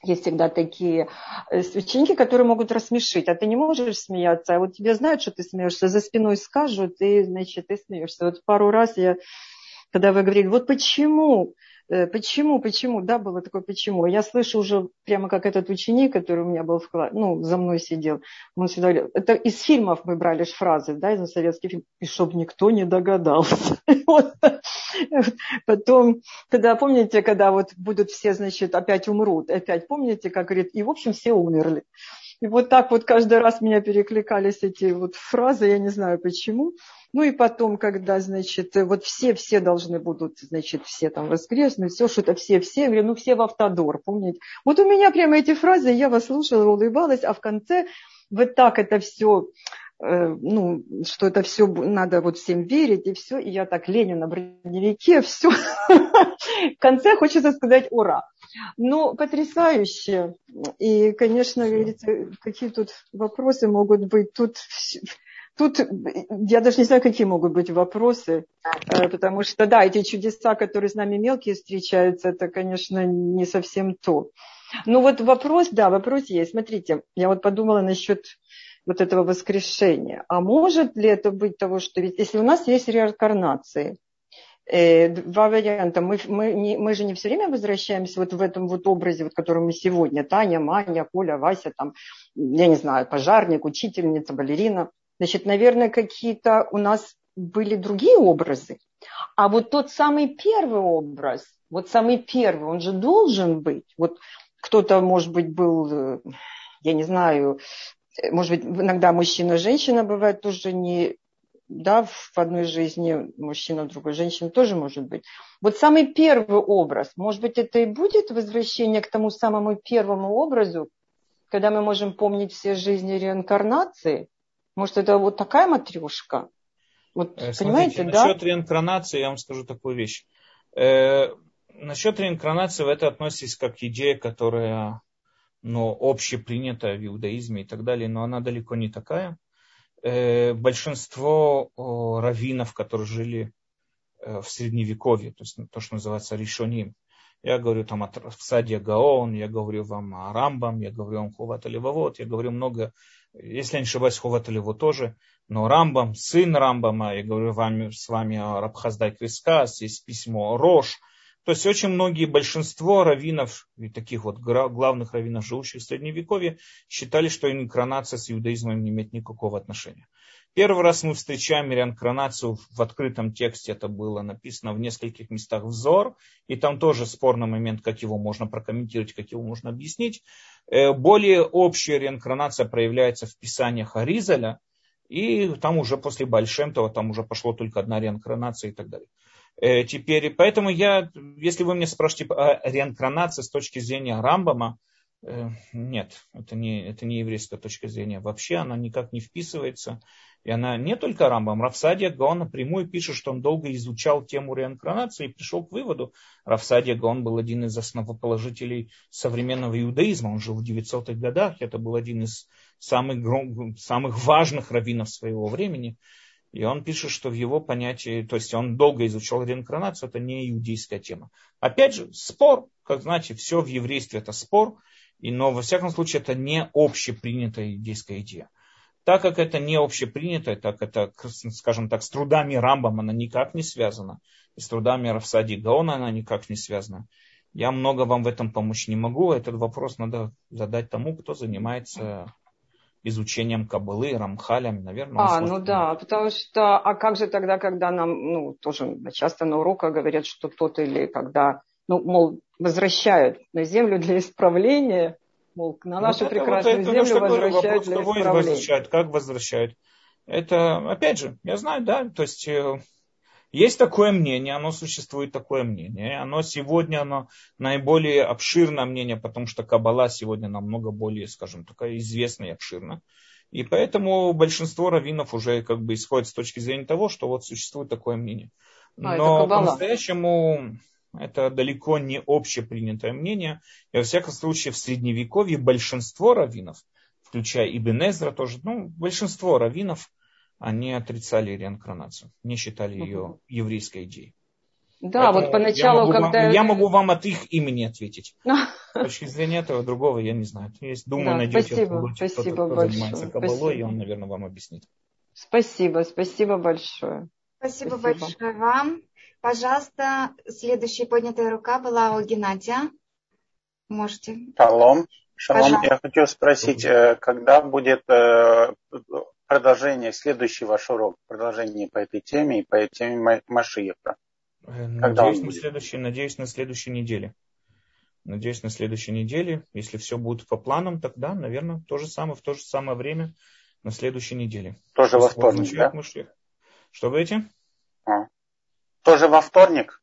есть всегда такие э, ученики, которые могут рассмешить, а ты не можешь смеяться, а вот тебе знают, что ты смеешься, за спиной скажут, и, значит, ты смеешься. Вот пару раз я, когда вы говорили, вот почему Э, почему, почему, да, было такое почему. Я слышу уже прямо как этот ученик, который у меня был в классе, ну, за мной сидел. Он всегда говорил, это из фильмов мы брали фразы, да, из советских фильмов, и чтобы никто не догадался. Потом, когда, помните, когда вот будут все, значит, опять умрут, опять помните, как говорит, и в общем все умерли. И вот так вот каждый раз меня перекликались эти вот фразы, я не знаю почему. Ну и потом, когда, значит, вот все-все должны будут, значит, все там воскреснуть, все, что-то все-все, я говорю, ну все в автодор, помните? Вот у меня прямо эти фразы, я вас слушала, улыбалась, а в конце вот так это все э, ну, что это все надо вот всем верить, и все, и я так Ленин на броневике, все. В конце хочется сказать ура. Ну, потрясающе. И, конечно, говорится, какие тут вопросы могут быть. Тут Тут я даже не знаю, какие могут быть вопросы, э, потому что, да, эти чудеса, которые с нами мелкие встречаются, это, конечно, не совсем то. Ну вот вопрос, да, вопрос есть. Смотрите, я вот подумала насчет вот этого воскрешения. А может ли это быть того, что ведь если у нас есть реинкарнации, э, два варианта. Мы, мы, не, мы же не все время возвращаемся вот в этом вот образе, вот, который мы сегодня. Таня, Маня, Коля, Вася, там, я не знаю, пожарник, учительница, балерина. Значит, наверное, какие-то у нас были другие образы. А вот тот самый первый образ, вот самый первый, он же должен быть. Вот кто-то, может быть, был, э, я не знаю, может быть, иногда мужчина-женщина бывает тоже не да, в одной жизни мужчина, в другой женщина тоже может быть. Вот самый первый образ, может быть, это и будет возвращение к тому самому первому образу, когда мы можем помнить все жизни реинкарнации. Может, это вот такая матрешка? Вот, э, Смотрите, понимаете, да? Насчет реинкарнации я вам скажу такую вещь. Э, насчет реинкарнации это относится как идея, которая ну, общепринята в иудаизме и так далее, но она далеко не такая. Э, большинство раввинов, которые жили э, в Средневековье, то есть то, что называется решоним, я говорю там о Саде Гаон, я говорю вам о Рамбам, я говорю вам Хуват Левовод, я говорю много, если я не ошибаюсь, Хуват тоже, но Рамбам, сын Рамбама, я говорю вам, с вами о Рабхаздай Крискас, есть письмо Рош, то есть очень многие, большинство раввинов, таких вот главных раввинов, живущих в Средневековье, считали, что инкарнация с иудаизмом не имеет никакого отношения. Первый раз мы встречаем реинкарнацию в открытом тексте, это было написано в нескольких местах взор, и там тоже спорный момент, как его можно прокомментировать, как его можно объяснить. Э, более общая реинкарнация проявляется в писаниях Аризаля, и там уже после Большемтова, там уже пошло только одна реинкарнация и так далее. Э, теперь, поэтому я, если вы меня спрашиваете о реинкарнации с точки зрения Рамбама, нет, это не, это не еврейская точка зрения. Вообще она никак не вписывается. И она не только Рамбам. Рафсадия Гаон напрямую пишет, что он долго изучал тему реинкарнации и пришел к выводу. Рафсадия Гаон был один из основоположителей современного иудаизма. Он жил в 900-х годах. Это был один из самых, самых важных раввинов своего времени. И он пишет, что в его понятии, то есть он долго изучал реинкарнацию, это не иудейская тема. Опять же, спор, как знаете, все в еврействе это спор, и, но во всяком случае это не общепринятая иудейская идея. Так как это не общепринятое, так это, скажем так, с трудами Рамбам она никак не связана, и с трудами Рафсади Гаона она никак не связана. Я много вам в этом помочь не могу. Этот вопрос надо задать тому, кто занимается изучением Кабылы, Рамхалем, наверное. А, ну да, потому что, а как же тогда, когда нам, ну, тоже часто на уроках говорят, что тот или когда, ну, мол, возвращают на землю для исправления, мол, на нашу вот прекрасную вот это, землю возвращают вопрос, для исправления. Возвращают, как возвращают? Это, опять же, я знаю, да, то есть э, есть такое мнение, оно существует такое мнение. Оно сегодня оно наиболее обширное мнение, потому что Каббала сегодня намного более, скажем, такая известная и обширна. И поэтому большинство раввинов уже как бы исходит с точки зрения того, что вот существует такое мнение. А, Но по-настоящему это далеко не общепринятое мнение. И во всяком случае в Средневековье большинство раввинов, включая Ибн Эзра тоже, ну, большинство раввинов они отрицали реинкарнацию, не считали ее еврейской идеей. Да, Поэтому вот поначалу, я могу, когда... Вам, я могу вам от их имени ответить. С точки зрения этого другого я не знаю. Есть, думаю, да, найдете спасибо, спасибо кто, кто занимается кабалой, и он, наверное, вам объяснит. Спасибо, спасибо большое. Спасибо, спасибо. большое вам. Пожалуйста, следующая поднятая рука была у Геннадия. Можете. Шалом. Шалом, я хочу спросить, э, когда будет э, продолжение, следующий ваш урок, продолжение по этой теме и по теме Машиеха? Э, надеюсь на, следующей, надеюсь, на следующей неделе. Надеюсь, на следующей неделе. Если все будет по планам, тогда, наверное, то же самое, в то же самое время на следующей неделе. Тоже во вторник, да? Машиех. Что говорите? А. Тоже во вторник?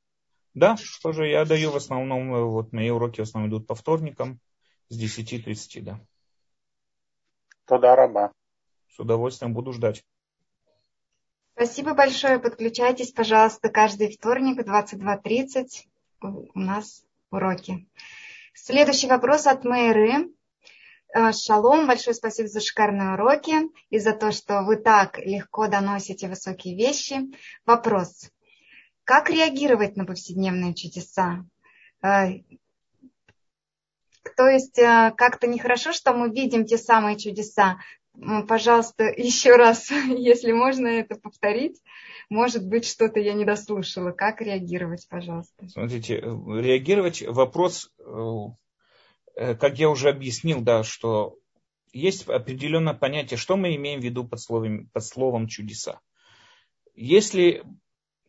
Да, тоже я даю в основном, э, вот мои уроки в основном идут по вторникам с 10.30, да. Туда раба. С удовольствием буду ждать. Спасибо большое. Подключайтесь, пожалуйста, каждый вторник в 22.30. У нас уроки. Следующий вопрос от Мэйры. Э, Шалом, большое спасибо за шикарные уроки и за то, что вы так легко доносите высокие вещи. Вопрос. Как реагировать на повседневные чудеса? Э, то есть э, как-то нехорошо, что мы видим те самые чудеса, пожалуйста, еще раз, если можно это повторить. Может быть, что-то я не дослушала. Как реагировать, пожалуйста? Смотрите, реагировать вопрос, э, э, как я уже объяснил, да, что есть определенное понятие, что мы имеем в виду под словом, под словом чудеса. Если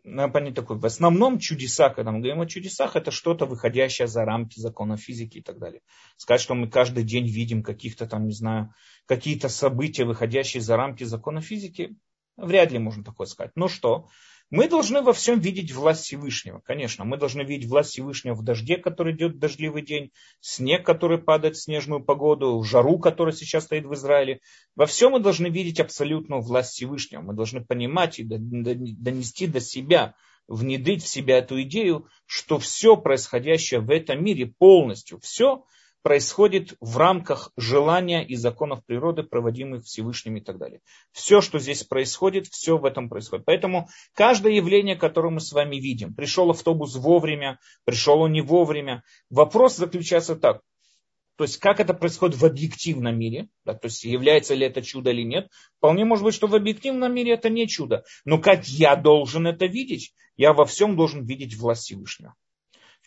надо понять такой, в основном чудеса, когда мы говорим о чудесах, это что-то выходящее за рамки закона физики и так далее. Сказать, что мы каждый день видим каких-то там, не знаю, какие-то события, выходящие за рамки закона физики, Вряд ли можно такое сказать. Но что? Мы должны во всем видеть власть Всевышнего. Конечно, мы должны видеть власть Всевышнего в дожде, который идет в дождливый день, снег, который падает в снежную погоду, в жару, которая сейчас стоит в Израиле. Во всем мы должны видеть абсолютную власть Всевышнего. Мы должны понимать и донести до себя, внедрить в себя эту идею, что все происходящее в этом мире полностью, все происходит в рамках желания и законов природы, проводимых Всевышним и так далее. Все, что здесь происходит, все в этом происходит. Поэтому каждое явление, которое мы с вами видим, пришел автобус вовремя, пришел он не вовремя, вопрос заключается так. То есть, как это происходит в объективном мире, да, то есть, является ли это чудо или нет. Вполне может быть, что в объективном мире это не чудо. Но как я должен это видеть? Я во всем должен видеть власть Всевышнего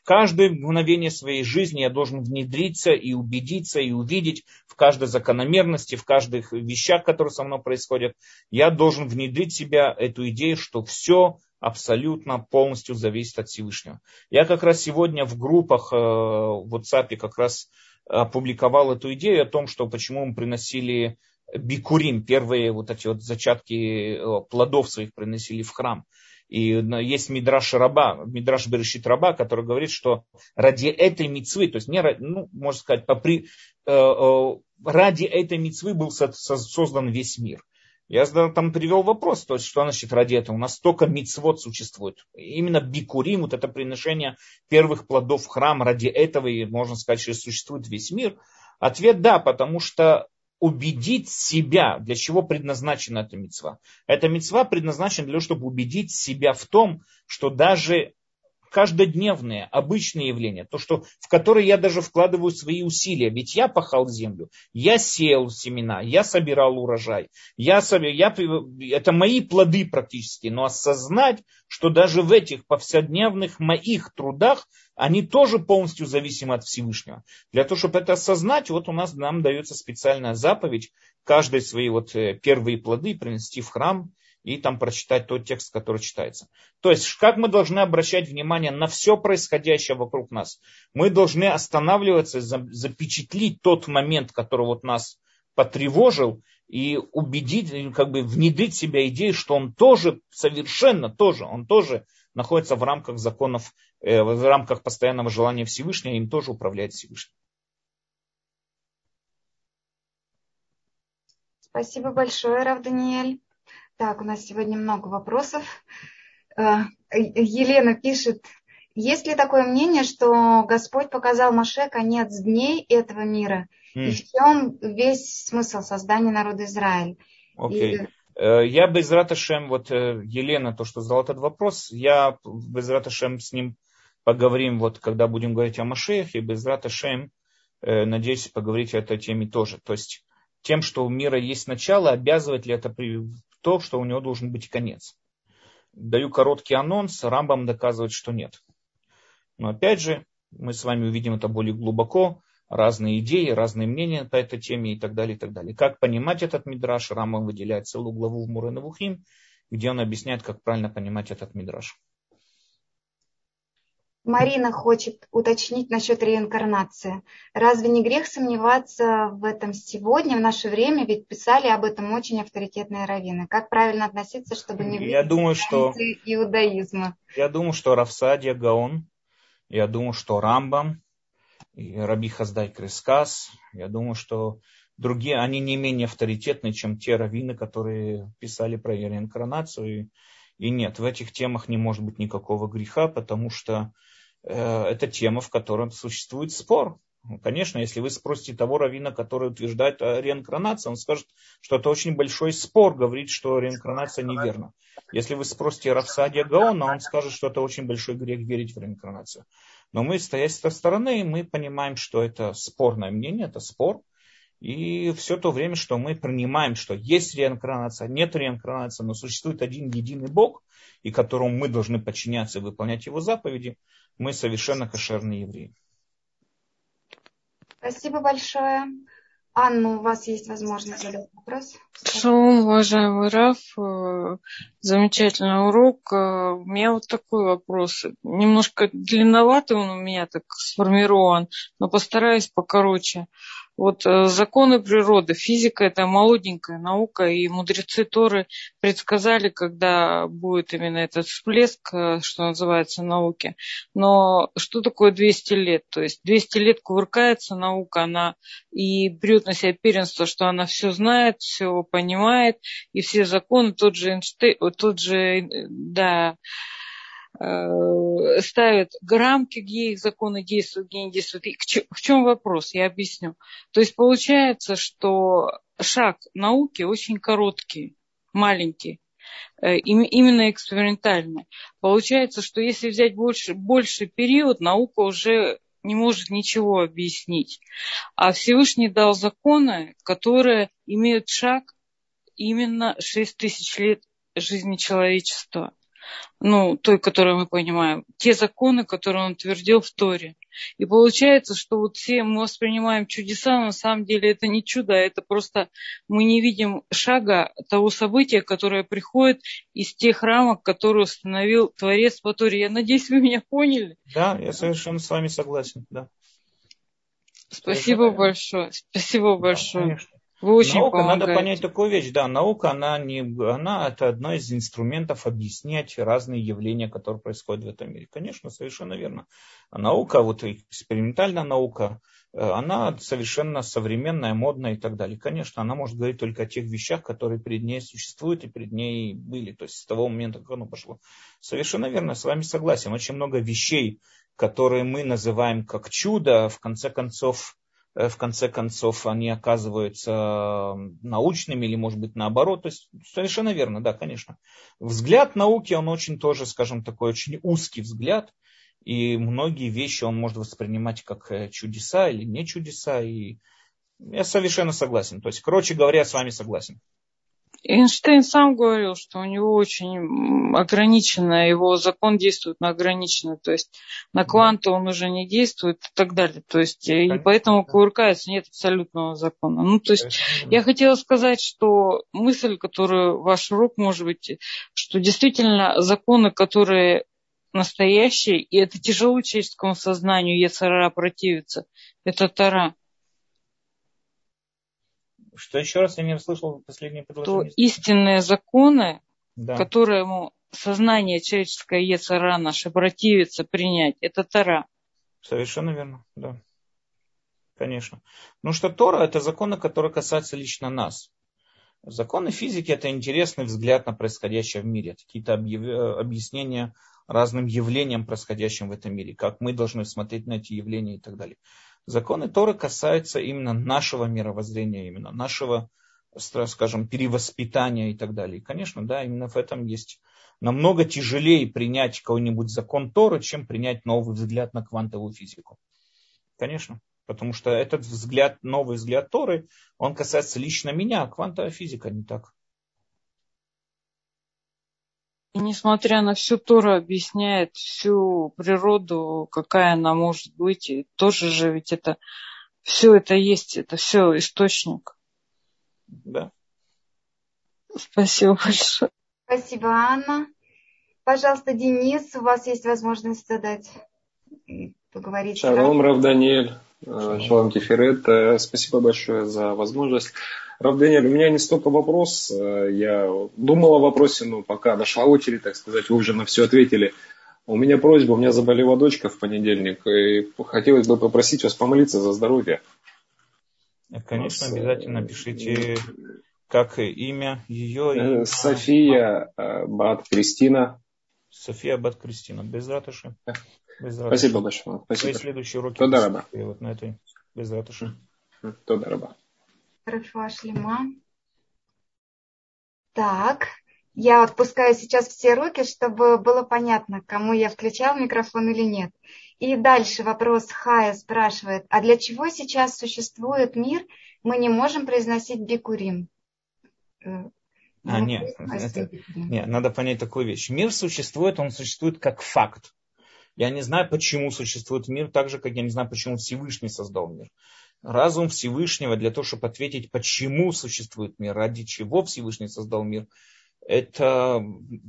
каждое мгновение своей жизни я должен внедриться и убедиться, и увидеть в каждой закономерности, в каждых вещах, которые со мной происходят. Я должен внедрить в себя эту идею, что все абсолютно полностью зависит от Всевышнего. Я как раз сегодня в группах э, в WhatsApp как раз опубликовал эту идею о том, что почему мы приносили бикурим, первые вот эти вот зачатки э, плодов своих приносили в храм. И есть Мидраш Раба, Мидраш Берешит Раба, который говорит, что ради этой мецвы, то есть не, ну, можно сказать, попри, э, э, ради этой мецвы был создан весь мир. Я там привел вопрос, то есть что значит ради этого? У нас столько мицвод существует. Именно бикурим, вот это приношение первых плодов в храм, ради этого, и можно сказать, что существует весь мир. Ответ да, потому что убедить себя, для чего предназначена эта мецва. Эта мецва предназначена для того, чтобы убедить себя в том, что даже каждодневные, обычные явления, то, что, в которые я даже вкладываю свои усилия. Ведь я пахал землю, я сеял семена, я собирал урожай, я, я, это мои плоды практически. Но осознать, что даже в этих повседневных моих трудах они тоже полностью зависимы от Всевышнего. Для того, чтобы это осознать, вот у нас нам дается специальная заповедь каждой свои вот э, первые плоды принести в храм и там прочитать тот текст, который читается. То есть, как мы должны обращать внимание на все происходящее вокруг нас? Мы должны останавливаться, запечатлить тот момент, который вот нас потревожил, и убедить, как бы внедрить в себя идею, что он тоже совершенно тоже, он тоже находится в рамках законов, э, в рамках постоянного желания Всевышнего, им тоже управляет Всевышний. Спасибо большое, Рав Даниэль. Так, у нас сегодня много вопросов. Э, Елена пишет, есть ли такое мнение, что Господь показал Маше конец дней этого мира? Mm. И в чем весь смысл создания народа Израиль? Okay. И Э, я без Раташем, вот э, Елена, то, что задал этот вопрос, я без Раташем с ним поговорим, вот когда будем говорить о Машеях, и без Раташем, э, надеюсь, поговорить о этой теме тоже. То есть тем, что у мира есть начало, обязывает ли это то, что у него должен быть конец. Даю короткий анонс, Рамбам доказывает, что нет. Но опять же, мы с вами увидим это более глубоко разные идеи, разные мнения по этой теме и так далее, и так далее. Как понимать этот мидраш? Рамам выделяет целую главу в Мурен Вухим, где он объясняет, как правильно понимать этот мидраш. Марина хочет уточнить насчет реинкарнации. Разве не грех сомневаться в этом сегодня, в наше время? Ведь писали об этом очень авторитетные раввины. Как правильно относиться, чтобы не я думаю, что иудаизма? Я думаю, что Рафсадия Гаон, я думаю, что Рамбам, и Раби Хаздай Крескас. Я думаю, что другие, они не менее авторитетны, чем те раввины, которые писали про реинкарнацию. И, нет, в этих темах не может быть никакого греха, потому что это тема, в которой существует спор. Конечно, если вы спросите того равина, который утверждает о реинкарнации, он скажет, что это очень большой спор, говорит, что реинкарнация неверна. Если вы спросите Рафсадия Гаона, он скажет, что это очень большой грех верить в реинкарнацию. Но мы, стоя со стороны, мы понимаем, что это спорное мнение, это спор. И все то время, что мы принимаем, что есть реинкарнация, нет реинкарнации, но существует один единый Бог, и которому мы должны подчиняться и выполнять его заповеди, мы совершенно кошерные евреи. Спасибо большое. Анна, у вас есть возможность задать вопрос. Шум, уважаемый Раф, э, Замечательный урок. Э, у меня вот такой вопрос. Немножко длинноватый он у меня так сформирован, но постараюсь покороче. Вот э, законы природы, физика – это молоденькая наука, и мудрецы Торы предсказали, когда будет именно этот всплеск, э, что называется, науки. Но что такое 200 лет? То есть 200 лет кувыркается наука, она и берет на себя первенство, что она все знает, все понимает, и все законы, тот же Эйнштейн, тот же, э, да, Э, ставят рамки, где их законы действуют, где не действуют. И в чем вопрос? Я объясню. То есть получается, что шаг науки очень короткий, маленький э, именно экспериментальный. Получается, что если взять больше, больше период, наука уже не может ничего объяснить. А Всевышний дал законы, которые имеют шаг именно 6 тысяч лет жизни человечества ну, той, которую мы понимаем, те законы, которые он твердил в Торе. И получается, что вот все мы воспринимаем чудеса, но на самом деле это не чудо, это просто мы не видим шага того события, которое приходит из тех рамок, которые установил Творец по Торе. Я надеюсь, вы меня поняли. Да, я совершенно с вами согласен, да. Спасибо совершенно большое. Спасибо да, большое. Конечно. Вы очень наука, помогаете. надо понять такую вещь, да, наука, она не, она это одно из инструментов объяснять разные явления, которые происходят в этом мире. Конечно, совершенно верно. А наука, вот экспериментальная наука, э, она совершенно современная, модная и так далее. Конечно, она может говорить только о тех вещах, которые перед ней существуют и перед ней были, то есть с того момента, как оно пошло. Совершенно верно, с вами согласен. Очень много вещей, которые мы называем как чудо, в конце концов, в конце концов они оказываются научными или, может быть, наоборот. То есть совершенно верно, да, конечно. Взгляд науки, он очень тоже, скажем, такой очень узкий взгляд. И многие вещи он может воспринимать как э, чудеса или не чудеса. И я совершенно согласен. То есть, короче говоря, я с вами согласен. Эйнштейн сам говорил, что у него очень ограничено, его закон действует на ограниченно, то есть на кванты он уже не действует и так далее. То есть э, и поэтому кувыркается, нет абсолютного закона. Ну, то есть я хотела сказать, что мысль, которую ваш урок может быть, что действительно законы, которые настоящие, и это тяжело человеческому сознанию, Ецара противиться, это Тара. Что еще раз я не расслышал последнее предложение? То истинные законы, да. которому сознание человеческое Ецара наше противится принять, это Тара. Совершенно верно, да. Конечно. Ну что Тора это законы, которые касаются лично нас. Законы физики это интересный взгляд на происходящее в мире. Какие-то объяснения разным явлениям, происходящим в этом мире. Как мы должны смотреть на эти явления и так далее. Законы Торы касаются именно нашего мировоззрения, именно нашего, скажем, перевоспитания и так далее. И, конечно, да, именно в этом есть намного тяжелее принять какой-нибудь закон Торы, чем принять новый взгляд на квантовую физику. Конечно. Потому что этот взгляд, новый взгляд Торы, он касается лично меня, а квантовая физика не так. И несмотря на всю Тору объясняет всю природу, какая она может быть, и тоже же ведь это все это есть, это все источник. Да. Спасибо большое. Спасибо, Анна. Пожалуйста, Денис, у вас есть возможность задать, поговорить. Шалом, Рав Даниэль. Шалом Тиферет. Э, спасибо большое за возможность. Рав Даниэль, у меня не столько вопрос. Э, я думал о вопросе, но пока дошла очередь, так сказать, вы уже на все ответили. У меня просьба, у меня заболела дочка в понедельник, и хотелось бы попросить вас помолиться за здоровье. Конечно, нас, обязательно пишите, как имя ее. Э, София Бат Кристина. София Бат Кристина, без ратуши. Без Спасибо большое. Спасибо. Свои следующие уроки. Тода раба. Вот на этой без ратуши. Тода раба. Рафуа Шлема. Так, я отпускаю сейчас все руки, чтобы было понятно, кому я включал микрофон или нет. И дальше вопрос Хая спрашивает, а для чего сейчас существует мир, мы не можем произносить бикурим? Э, а, нет, это, нет, надо понять такую вещь. Мир существует, он существует как факт. Я не знаю, почему существует мир, так же, как я не знаю, почему Всевышний создал мир разум Всевышнего для того, чтобы ответить, почему существует мир, ради чего Всевышний создал мир, это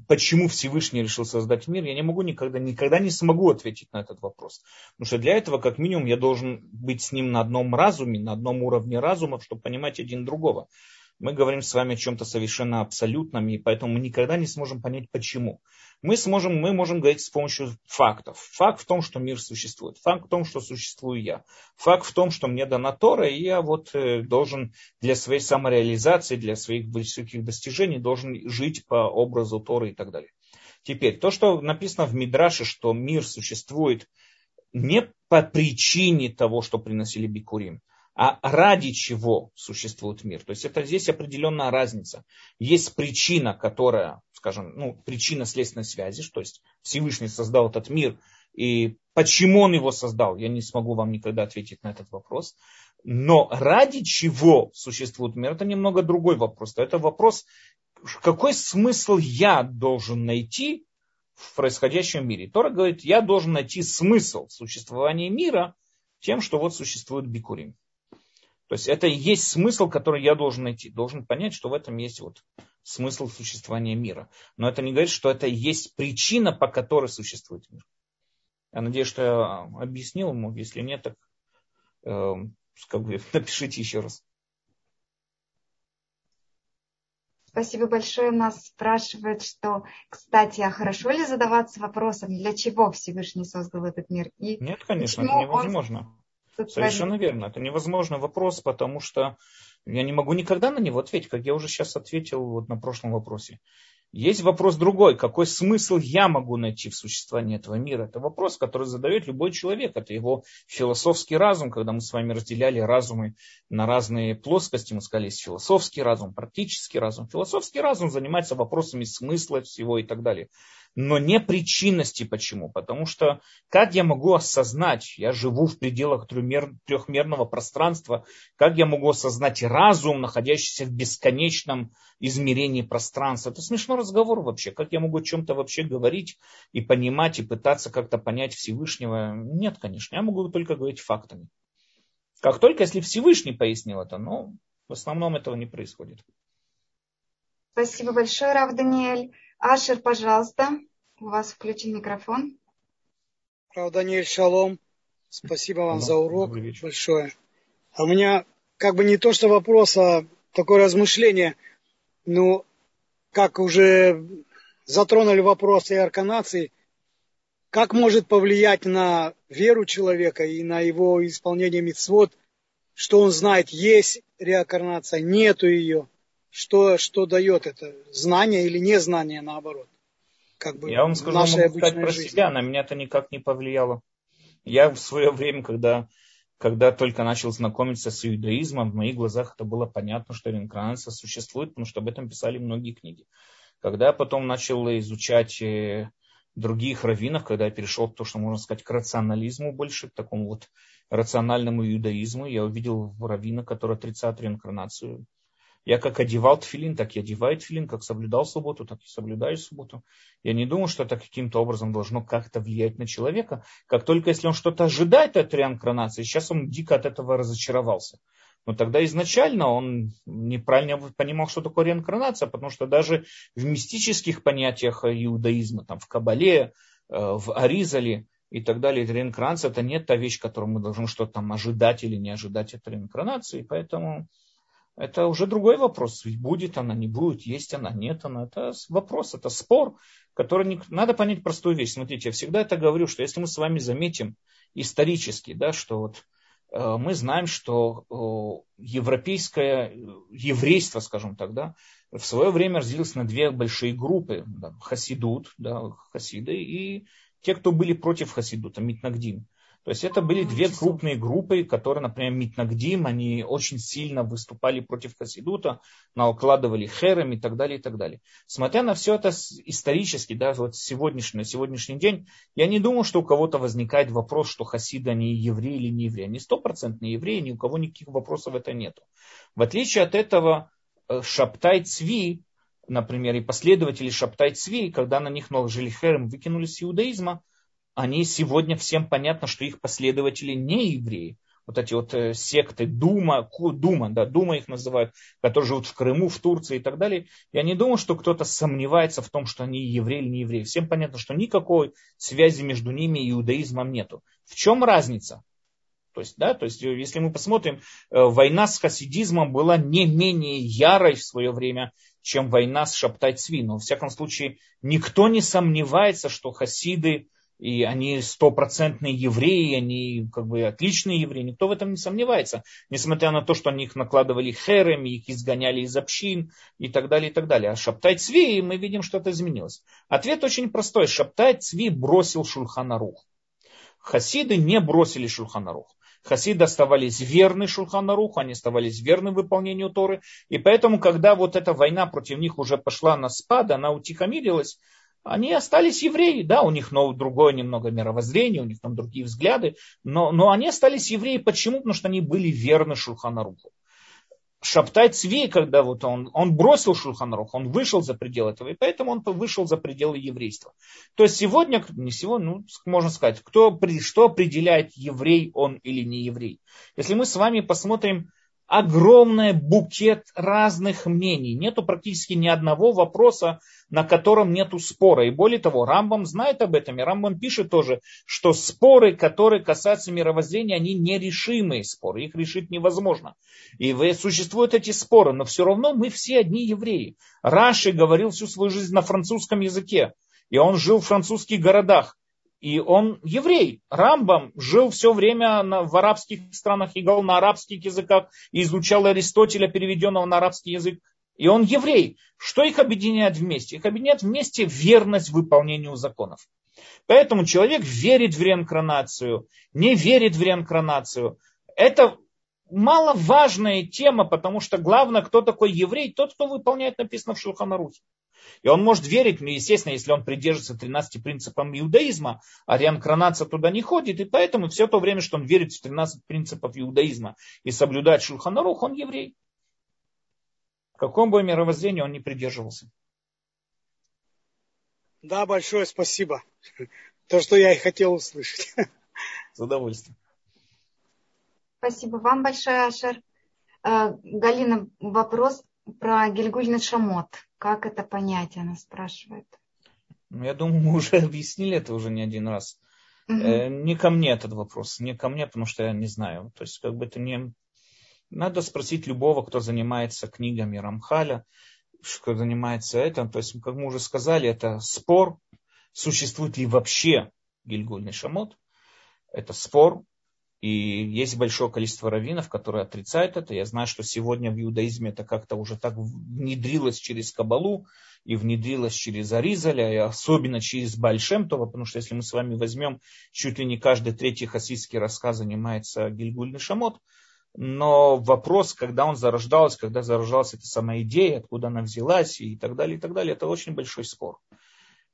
почему Всевышний решил создать мир, я не могу никогда, никогда не смогу ответить на этот вопрос. Потому что для этого, как минимум, я должен быть с ним на одном разуме, на одном уровне разума, чтобы понимать один другого. Мы говорим с вами о чем-то совершенно абсолютном, и поэтому мы никогда не сможем понять, почему мы, сможем, мы можем говорить с помощью фактов. Факт в том, что мир существует. Факт в том, что существую я. Факт в том, что мне дана Тора, и я вот э, должен для своей самореализации, для своих высоких достижений должен жить по образу Торы и так далее. Теперь, то, что написано в Мидраше, что мир существует не по причине того, что приносили Бикурим, а ради чего существует мир. То есть это здесь определенная разница. Есть причина, которая, скажем, ну, причина следственной связи, то есть Всевышний создал этот мир, и почему он его создал, я не смогу вам никогда ответить на этот вопрос. Но ради чего существует мир, это немного другой вопрос. Это вопрос, какой смысл я должен найти в происходящем мире. Тора говорит, я должен найти смысл существования мира тем, что вот существует бикурим. То есть это и есть смысл, который я должен найти. Должен понять, что в этом есть вот смысл существования мира. Но это не говорит, что это и есть причина, по которой существует мир. Я надеюсь, что я объяснил ему. Если нет, так э, как бы, напишите еще раз. Спасибо большое. Нас спрашивают, что, кстати, а хорошо ли задаваться вопросом, для чего Всевышний создал этот мир? И Нет, конечно, это невозможно. Он Совершенно верно. Это невозможный вопрос, потому что я не могу никогда на него ответить, как я уже сейчас ответил вот на прошлом вопросе. Есть вопрос другой. Какой смысл я могу найти в существовании этого мира? Это вопрос, который задает любой человек. Это его философский разум. Когда мы с вами разделяли разумы на разные плоскости, мы сказали, есть философский разум, практический разум. Философский разум занимается вопросами смысла всего и так далее но не причинности почему. Потому что как я могу осознать, я живу в пределах трехмер, трехмерного пространства, как я могу осознать разум, находящийся в бесконечном измерении пространства. Это смешной разговор вообще. Как я могу о чем-то вообще говорить и понимать, и пытаться как-то понять Всевышнего? Нет, конечно, я могу только говорить фактами. Как только, если Всевышний пояснил это, но в основном этого не происходит. Спасибо большое, Рав Даниэль. Ашер, пожалуйста. У вас включен микрофон. Рав Даниэль, шалом. Спасибо вам за урок большое. А у меня как бы не то, что вопрос, а такое размышление. Ну, как уже затронули вопрос иорканации, как может повлиять на веру человека и на его исполнение мецвод, что он знает, есть реинкарнация, нету ее, что, что дает это, знание или незнание наоборот как бы Я вам скажу, могу сказать про жизнь. себя, на меня это никак не повлияло. Я в свое время, когда, когда только начал знакомиться с иудаизмом, в моих глазах это было понятно, что реинкарнация существует, потому что об этом писали многие книги. Когда я потом начал изучать э, других раввинов, когда я перешел, то, что можно сказать, к рационализму больше, к такому вот рациональному иудаизму, я увидел раввина, который отрицает реинкарнацию. Я как одевал тфилин, так и одеваю тфилин, как соблюдал субботу, так и соблюдаю субботу. Я не думаю, что это каким-то образом должно как-то влиять на человека, как только если он что-то ожидает от реинкарнации, сейчас он дико от этого разочаровался. Но тогда изначально он неправильно понимал, что такое реинкарнация, потому что даже в мистических понятиях иудаизма, там, в Кабале, э, в Аризале и так далее, реинкарнация это не та вещь, которую мы должны что-то там ожидать или не ожидать от реинкарнации. Поэтому это уже другой вопрос. Будет она, не будет, есть она, нет она. Это вопрос, это спор, который не... надо понять простую вещь. Смотрите, я всегда это говорю, что если мы с вами заметим исторически, да, что вот э, мы знаем, что э, европейское еврейство, скажем так, да, в свое время разделилось на две большие группы. Да, хасидут, да, хасиды, и те, кто были против хасидута, Митнагдим. То есть это были две крупные группы, которые, например, Митнагдим, они очень сильно выступали против Хасидута, накладывали херем и так далее, и так далее. Смотря на все это исторически, да, вот сегодняшний, на сегодняшний день, я не думаю, что у кого-то возникает вопрос, что хасиды, они евреи или не евреи. Они стопроцентные евреи, ни у кого никаких вопросов это нету. В отличие от этого, э, Шаптай Цви, например, и последователи Шаптай Цви, когда на них наложили херем, выкинули с иудаизма, они сегодня всем понятно, что их последователи не евреи. вот эти вот э, секты Дума, Дума, да, Дума их называют, которые живут в Крыму, в Турции и так далее. Я не думаю, что кто-то сомневается в том, что они евреи или не евреи. Всем понятно, что никакой связи между ними и иудаизмом нету. В чем разница? То есть, да, то есть, э, если мы посмотрим, э, война с хасидизмом была не менее ярой в свое время, чем война с Шаптай Цви. Но, во всяком случае, никто не сомневается, что хасиды, и они стопроцентные евреи, они как бы отличные евреи, никто в этом не сомневается. Несмотря на то, что они их накладывали херами, их изгоняли из общин и так далее, и так далее. А Шаптай Цви, мы видим, что это изменилось. Ответ очень простой. Шаптай Цви бросил Шульханарух. Хасиды не бросили Шульханарух. Хасиды оставались верны Шулханаруху, они оставались верны выполнению Торы. И поэтому, когда вот эта война против них уже пошла на спад, она утихомирилась, они остались евреи, да, у них новое, другое немного мировоззрение, у них там другие взгляды, но, но они остались евреи. Почему? Потому что они были верны Шулханаруху. Шаптай Цви, когда вот он, он бросил Шульханрух, он вышел за пределы этого, и поэтому он вышел за пределы еврейства. То есть сегодня, не сегодня, ну, можно сказать, кто, что определяет, еврей он или не еврей. Если мы с вами посмотрим огромный букет разных мнений. Нету практически ни одного вопроса, на котором нету спора. И более того, Рамбам знает об этом, и Рамбам пишет тоже, что споры, которые касаются мировоззрения, они нерешимые споры, их решить невозможно. И существуют эти споры, но все равно мы все одни евреи. Раши говорил всю свою жизнь на французском языке, и он жил в французских городах. И он еврей. Рамбам жил все время на, в арабских странах, играл на арабских языках, изучал Аристотеля, переведенного на арабский язык. И он еврей. Что их объединяет вместе? Их объединяет вместе верность выполнению законов. Поэтому человек верит в реинкарнацию, не верит в реинкарнацию. Это маловажная тема, потому что главное, кто такой еврей, тот, кто выполняет написано в Шулханарухе. И он может верить, ну, естественно, если он придерживается 13 принципам иудаизма, а реинкарнация туда не ходит, и поэтому все то время, что он верит в 13 принципов иудаизма и соблюдает Шульханарух, он еврей. В каком бы мировоззрении он не придерживался. Да, большое спасибо. То, что я и хотел услышать. С удовольствием. Спасибо вам большое, Ашер. Э, Галина, вопрос про Гильгуль Шамот. Как это понять, она спрашивает. Ну, я думаю, мы уже объяснили это уже не один раз. Угу. Не ко мне этот вопрос, не ко мне, потому что я не знаю. То есть, как бы это не... Надо спросить любого, кто занимается книгами Рамхаля, кто занимается этим. То есть, как мы уже сказали, это спор, существует ли вообще Гильгуль Шамот. Это спор, и есть большое количество раввинов, которые отрицают это. Я знаю, что сегодня в иудаизме это как-то уже так внедрилось через Кабалу и внедрилось через Аризаля, и особенно через Бальшемтова, потому что если мы с вами возьмем, чуть ли не каждый третий хасидский рассказ занимается Гильгуль Шамот, но вопрос, когда он зарождался, когда зарождалась эта сама идея, откуда она взялась и так далее, и так далее, это очень большой спор.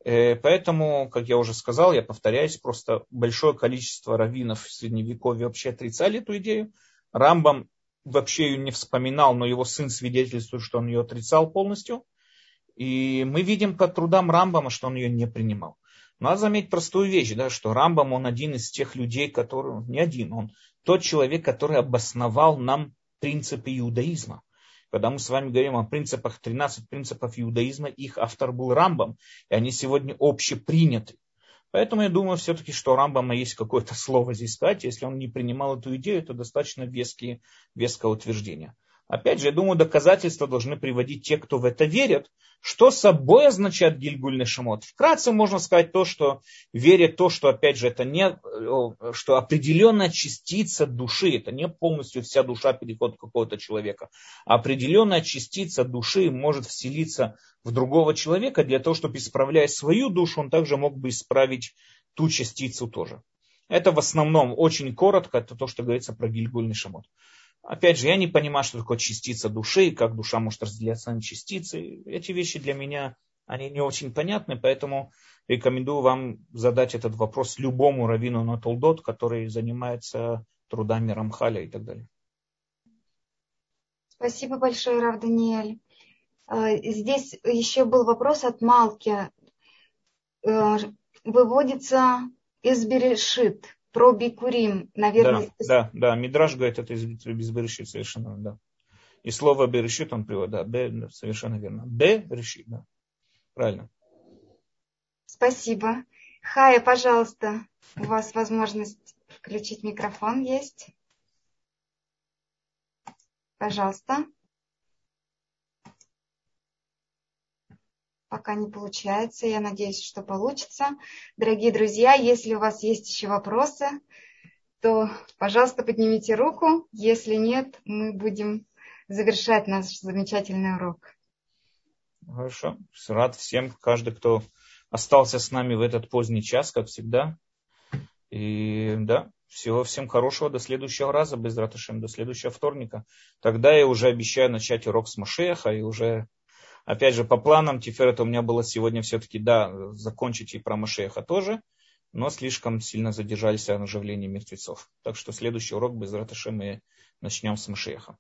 Э, поэтому, как я уже сказал, я повторяюсь, просто большое количество раввинов в Средневековье вообще отрицали эту идею. Рамбам вообще ее не вспоминал, но его сын свидетельствует, что он ее отрицал полностью. И мы видим по трудам Рамбама, что он ее не принимал. Надо заметить простую вещь, да, что Рамбам, он один из тех людей, который, не один, он тот человек, который обосновал нам принципы иудаизма. Когда мы с вами говорим о принципах, 13 принципов иудаизма, их автор был Рамбам, и они сегодня общеприняты. Поэтому я думаю все-таки, что у Рамбама есть какое-то слово здесь сказать. Если он не принимал эту идею, то достаточно веские, веское утверждение. Опять же, я думаю, доказательства должны приводить те, кто в это верят. Что собой означает Гильгуль Шамот? Вкратце можно сказать то, что верит то, что, опять же, это не, что определенная частица души, это не полностью вся душа переходит какого-то человека, а определенная частица души может вселиться в другого человека для того, чтобы, исправляя свою душу, он также мог бы исправить ту частицу тоже. Это в основном очень коротко, это то, что говорится про Гильгуль Шамот. Опять же, я не понимаю, что такое частица души, как душа может разделяться на частицы. Эти вещи для меня, они не очень понятны, поэтому рекомендую вам задать этот вопрос любому раввину на Толдот, который занимается трудами Рамхаля и так далее. Спасибо большое, Рав Даниэль. Э, здесь еще был вопрос от Малки. Э, выводится из Берешит про Бикурим, наверное. Да, да, да. Мидраж говорит, это из, из Берешит совершенно, да. И слово Берешит он приводит, да, Б, совершенно верно. Б, Решит, да. Правильно. Спасибо. Хая, пожалуйста, у вас возможность включить микрофон есть. Пожалуйста. Пока не получается. Я надеюсь, что получится. Дорогие друзья, если у вас есть еще вопросы, то, пожалуйста, поднимите руку. Если нет, мы будем завершать наш замечательный урок. Хорошо. Рад всем, каждый, кто остался с нами в этот поздний час, как всегда. И да, всего всем хорошего. До следующего раза, без раташем, до следующего вторника. Тогда я уже обещаю начать урок с Машеха и уже Опять же, по планам Тиферета у меня было сегодня все-таки, да, закончить и про Машеха тоже, но слишком сильно задержались о оживлении мертвецов. Так что следующий урок без Раташем мы начнем с Машеха.